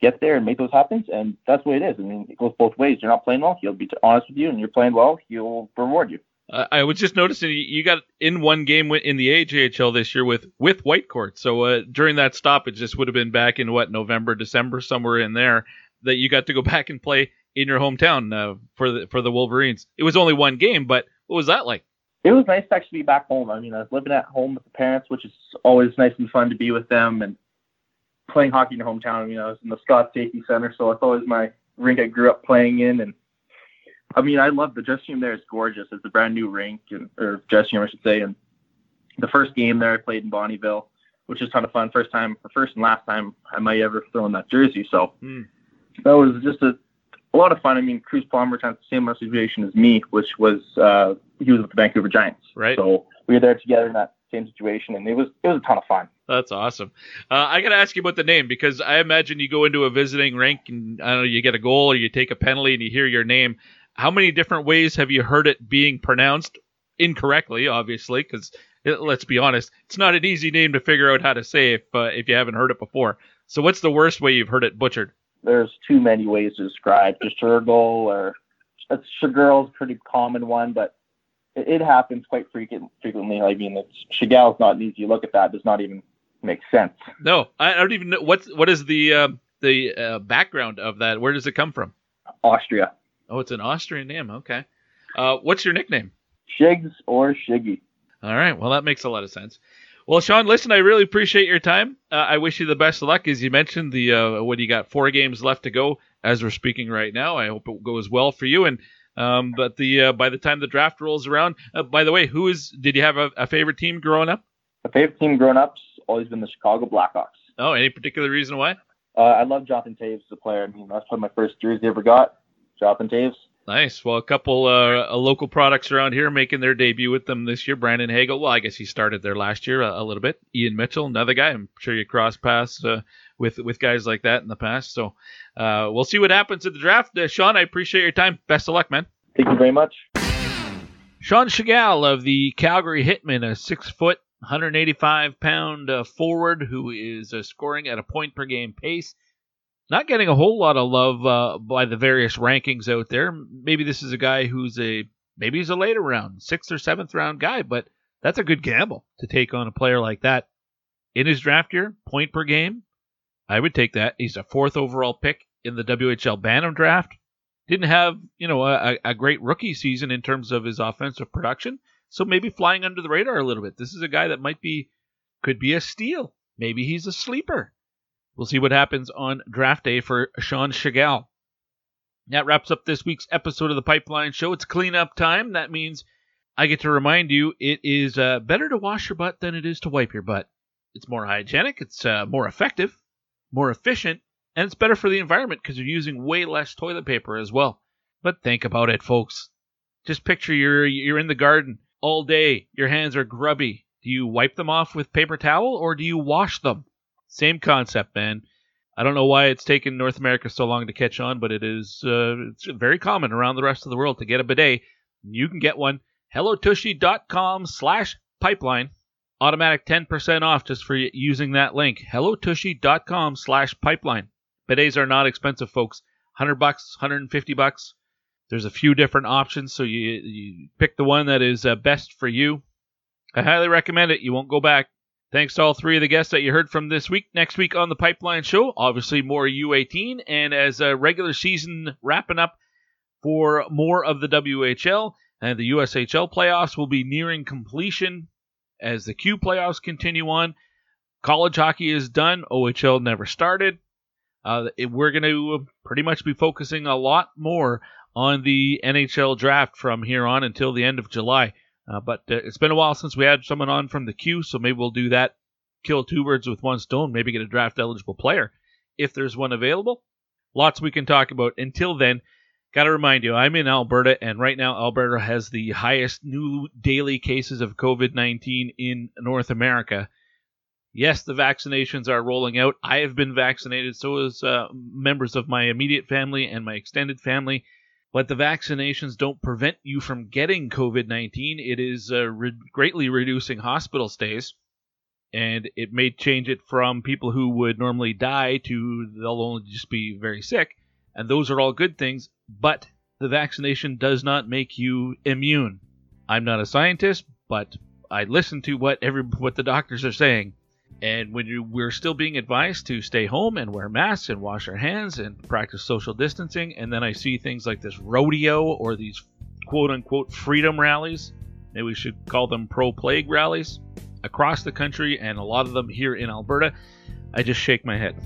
get there and make those happen. And that's the way it is. I mean, it goes both ways. You're not playing well, he'll be honest with you, and you're playing well, he'll reward you. Uh, I was just noticing you got in one game in the AJHL this year with with Whitecourt. So uh, during that stoppage, it just would have been back in what November, December, somewhere in there that you got to go *laughs* back and play in your hometown uh, for the for the Wolverines. It was only one game, but what was that like? It was nice to actually be back home. I mean, I was living at home with the parents, which is always nice and fun to be with them and playing hockey in your hometown. I mean, I was in the Scott Safety Center, so it's always my rink I grew up playing in. And I mean, I love the dressing room there. It's gorgeous. It's a brand new rink, and, or dressing room, I should say. And the first game there, I played in Bonnyville, which was a ton of fun. First time, first and last time I might ever throw in that jersey. So mm. that was just a, a lot of fun. I mean, Cruz Palmer had the same situation as me, which was uh, he was with the Vancouver Giants. Right. So we were there together in that same situation, and it was it was a ton of fun. That's awesome. Uh, I got to ask you about the name because I imagine you go into a visiting rink and I don't know you get a goal or you take a penalty and you hear your name. how many different ways have you heard it being pronounced incorrectly? Obviously, because let's be honest, it's not an easy name to figure out how to say if uh, if you haven't heard it before. So, what's the worst way you've heard it butchered? There's too many ways to describe just or a Sugarle's pretty common one, but it, happens quite frequent, frequently. I mean, it's Shigal's not an easy look at that. Does not even make sense. No, I don't even know what's what is the uh, the uh, background of that. Where does it come from? Austria. Oh, it's an Austrian name. Okay. Uh, what's your nickname? Shigs or Shiggy. All right. Well, that makes a lot of sense. Well, Sean, listen, I really appreciate your time. Uh, I wish you the best of luck. As you mentioned, the uh, what do you got? Four games left to go as we're speaking right now. I hope it goes well for you. And um, but the uh, by the time the draft rolls around, uh, by the way, who is? Did you have a, a favorite team growing up? A favorite team growing up's always been the Chicago Blackhawks. Oh, any particular reason why? Uh, I love Jonathan Toews as a player. I mean, that's probably my first jersey I ever got. Jonathan Toews. Nice. Well, a couple uh, local products around here making their debut with them this year. Brandon Hagel. Well, I guess he started there last year a, a little bit. Ian Mitchell, another guy. I'm sure you cross paths uh, with with guys like that in the past. So uh, we'll see what happens at the draft. Uh, Sean, I appreciate your time. Best of luck, man. Thank you very much. Sean Tschigerl of the Calgary Hitmen, a six foot, 185 pound uh, forward who is uh, scoring at a point per game pace not getting a whole lot of love uh, by the various rankings out there. Maybe this is a guy who's a maybe he's a later round, sixth or seventh round guy, but that's a good gamble to take on a player like that in his draft year, point per game. I would take that. He's a fourth overall pick in the WHL Bantam draft. Didn't have you know a, a great rookie season in terms of his offensive production, so maybe flying under the radar a little bit. This is a guy that might be could be a steal. Maybe he's a sleeper. We'll see what happens on draft day for Sean Tschigerl. That wraps up this week's episode of the Pipeline Show. It's cleanup time. That means I get to remind you it is uh, better to wash your butt than it is to wipe your butt. It's more hygienic, it's uh, more effective, more efficient, and it's better for the environment because you're using way less toilet paper as well. But think about it, folks. Just picture you're you're in the garden all day. Your hands are grubby. Do you wipe them off with paper towel or do you wash them? Same concept, man. I don't know why it's taken North America so long to catch on, but it is uh, it's very common around the rest of the world to get a bidet. You can get one. HelloTushy.com slash pipeline. Automatic 10% off just for using that link. HelloTushy.com slash pipeline. Bidets are not expensive, folks. 100 bucks, 150 bucks. There's a few different options, so you, you pick the one that is uh, best for you. I highly recommend it. You won't go back. Thanks to all three of the guests that you heard from this week. Next week on the Pipeline Show, obviously more U18, and as a regular season wrapping up for more of the WHL and the USHL playoffs will be nearing completion as the Q playoffs continue on. College hockey is done. OHL never started. Uh, we're going to pretty much be focusing a lot more on the NHL draft from here on until the end of July. Uh, but uh, it's been a while since we had someone on from the queue, so maybe we'll do that. Kill two birds with one stone. Maybe get a draft eligible player if there's one available. Lots we can talk about. Until then, got to remind you, I'm in Alberta, and right now Alberta has the highest new daily cases of COVID 19 in North America. Yes, the vaccinations are rolling out. I have been vaccinated, so has uh, members of my immediate family and my extended family. But the vaccinations don't prevent you from getting COVID 19. It is uh, re- greatly reducing hospital stays. And it may change it from people who would normally die to they'll only just be very sick. And those are all good things. But the vaccination does not make you immune. I'm not a scientist, but I listen to what every what the doctors are saying. And when you, we're still being advised to stay home and wear masks and wash our hands and practice social distancing, and then I see things like this rodeo or these quote unquote freedom rallies, maybe we should call them pro plague rallies, across the country and a lot of them here in Alberta, I just shake my head.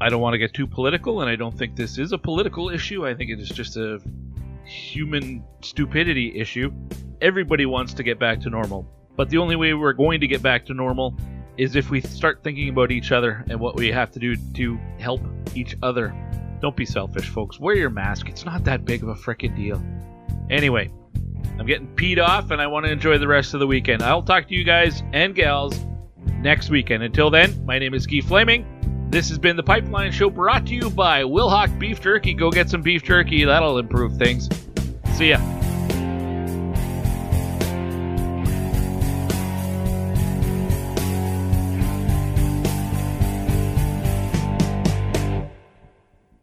I don't want to get too political, and I don't think this is a political issue. I think it is just a human stupidity issue. Everybody wants to get back to normal, but the only way we're going to get back to normal is if we start thinking about each other and what we have to do to help each other. Don't be selfish, folks. Wear your mask. It's not that big of a freaking deal. Anyway, I'm getting peed off and I want to enjoy the rest of the weekend. I'll talk to you guys and gals next weekend. Until then, my name is Guy Flaming. This has been the Pipeline Show brought to you by Wilhauk Beef Jerky. Go get some beef jerky, that'll improve things. See ya.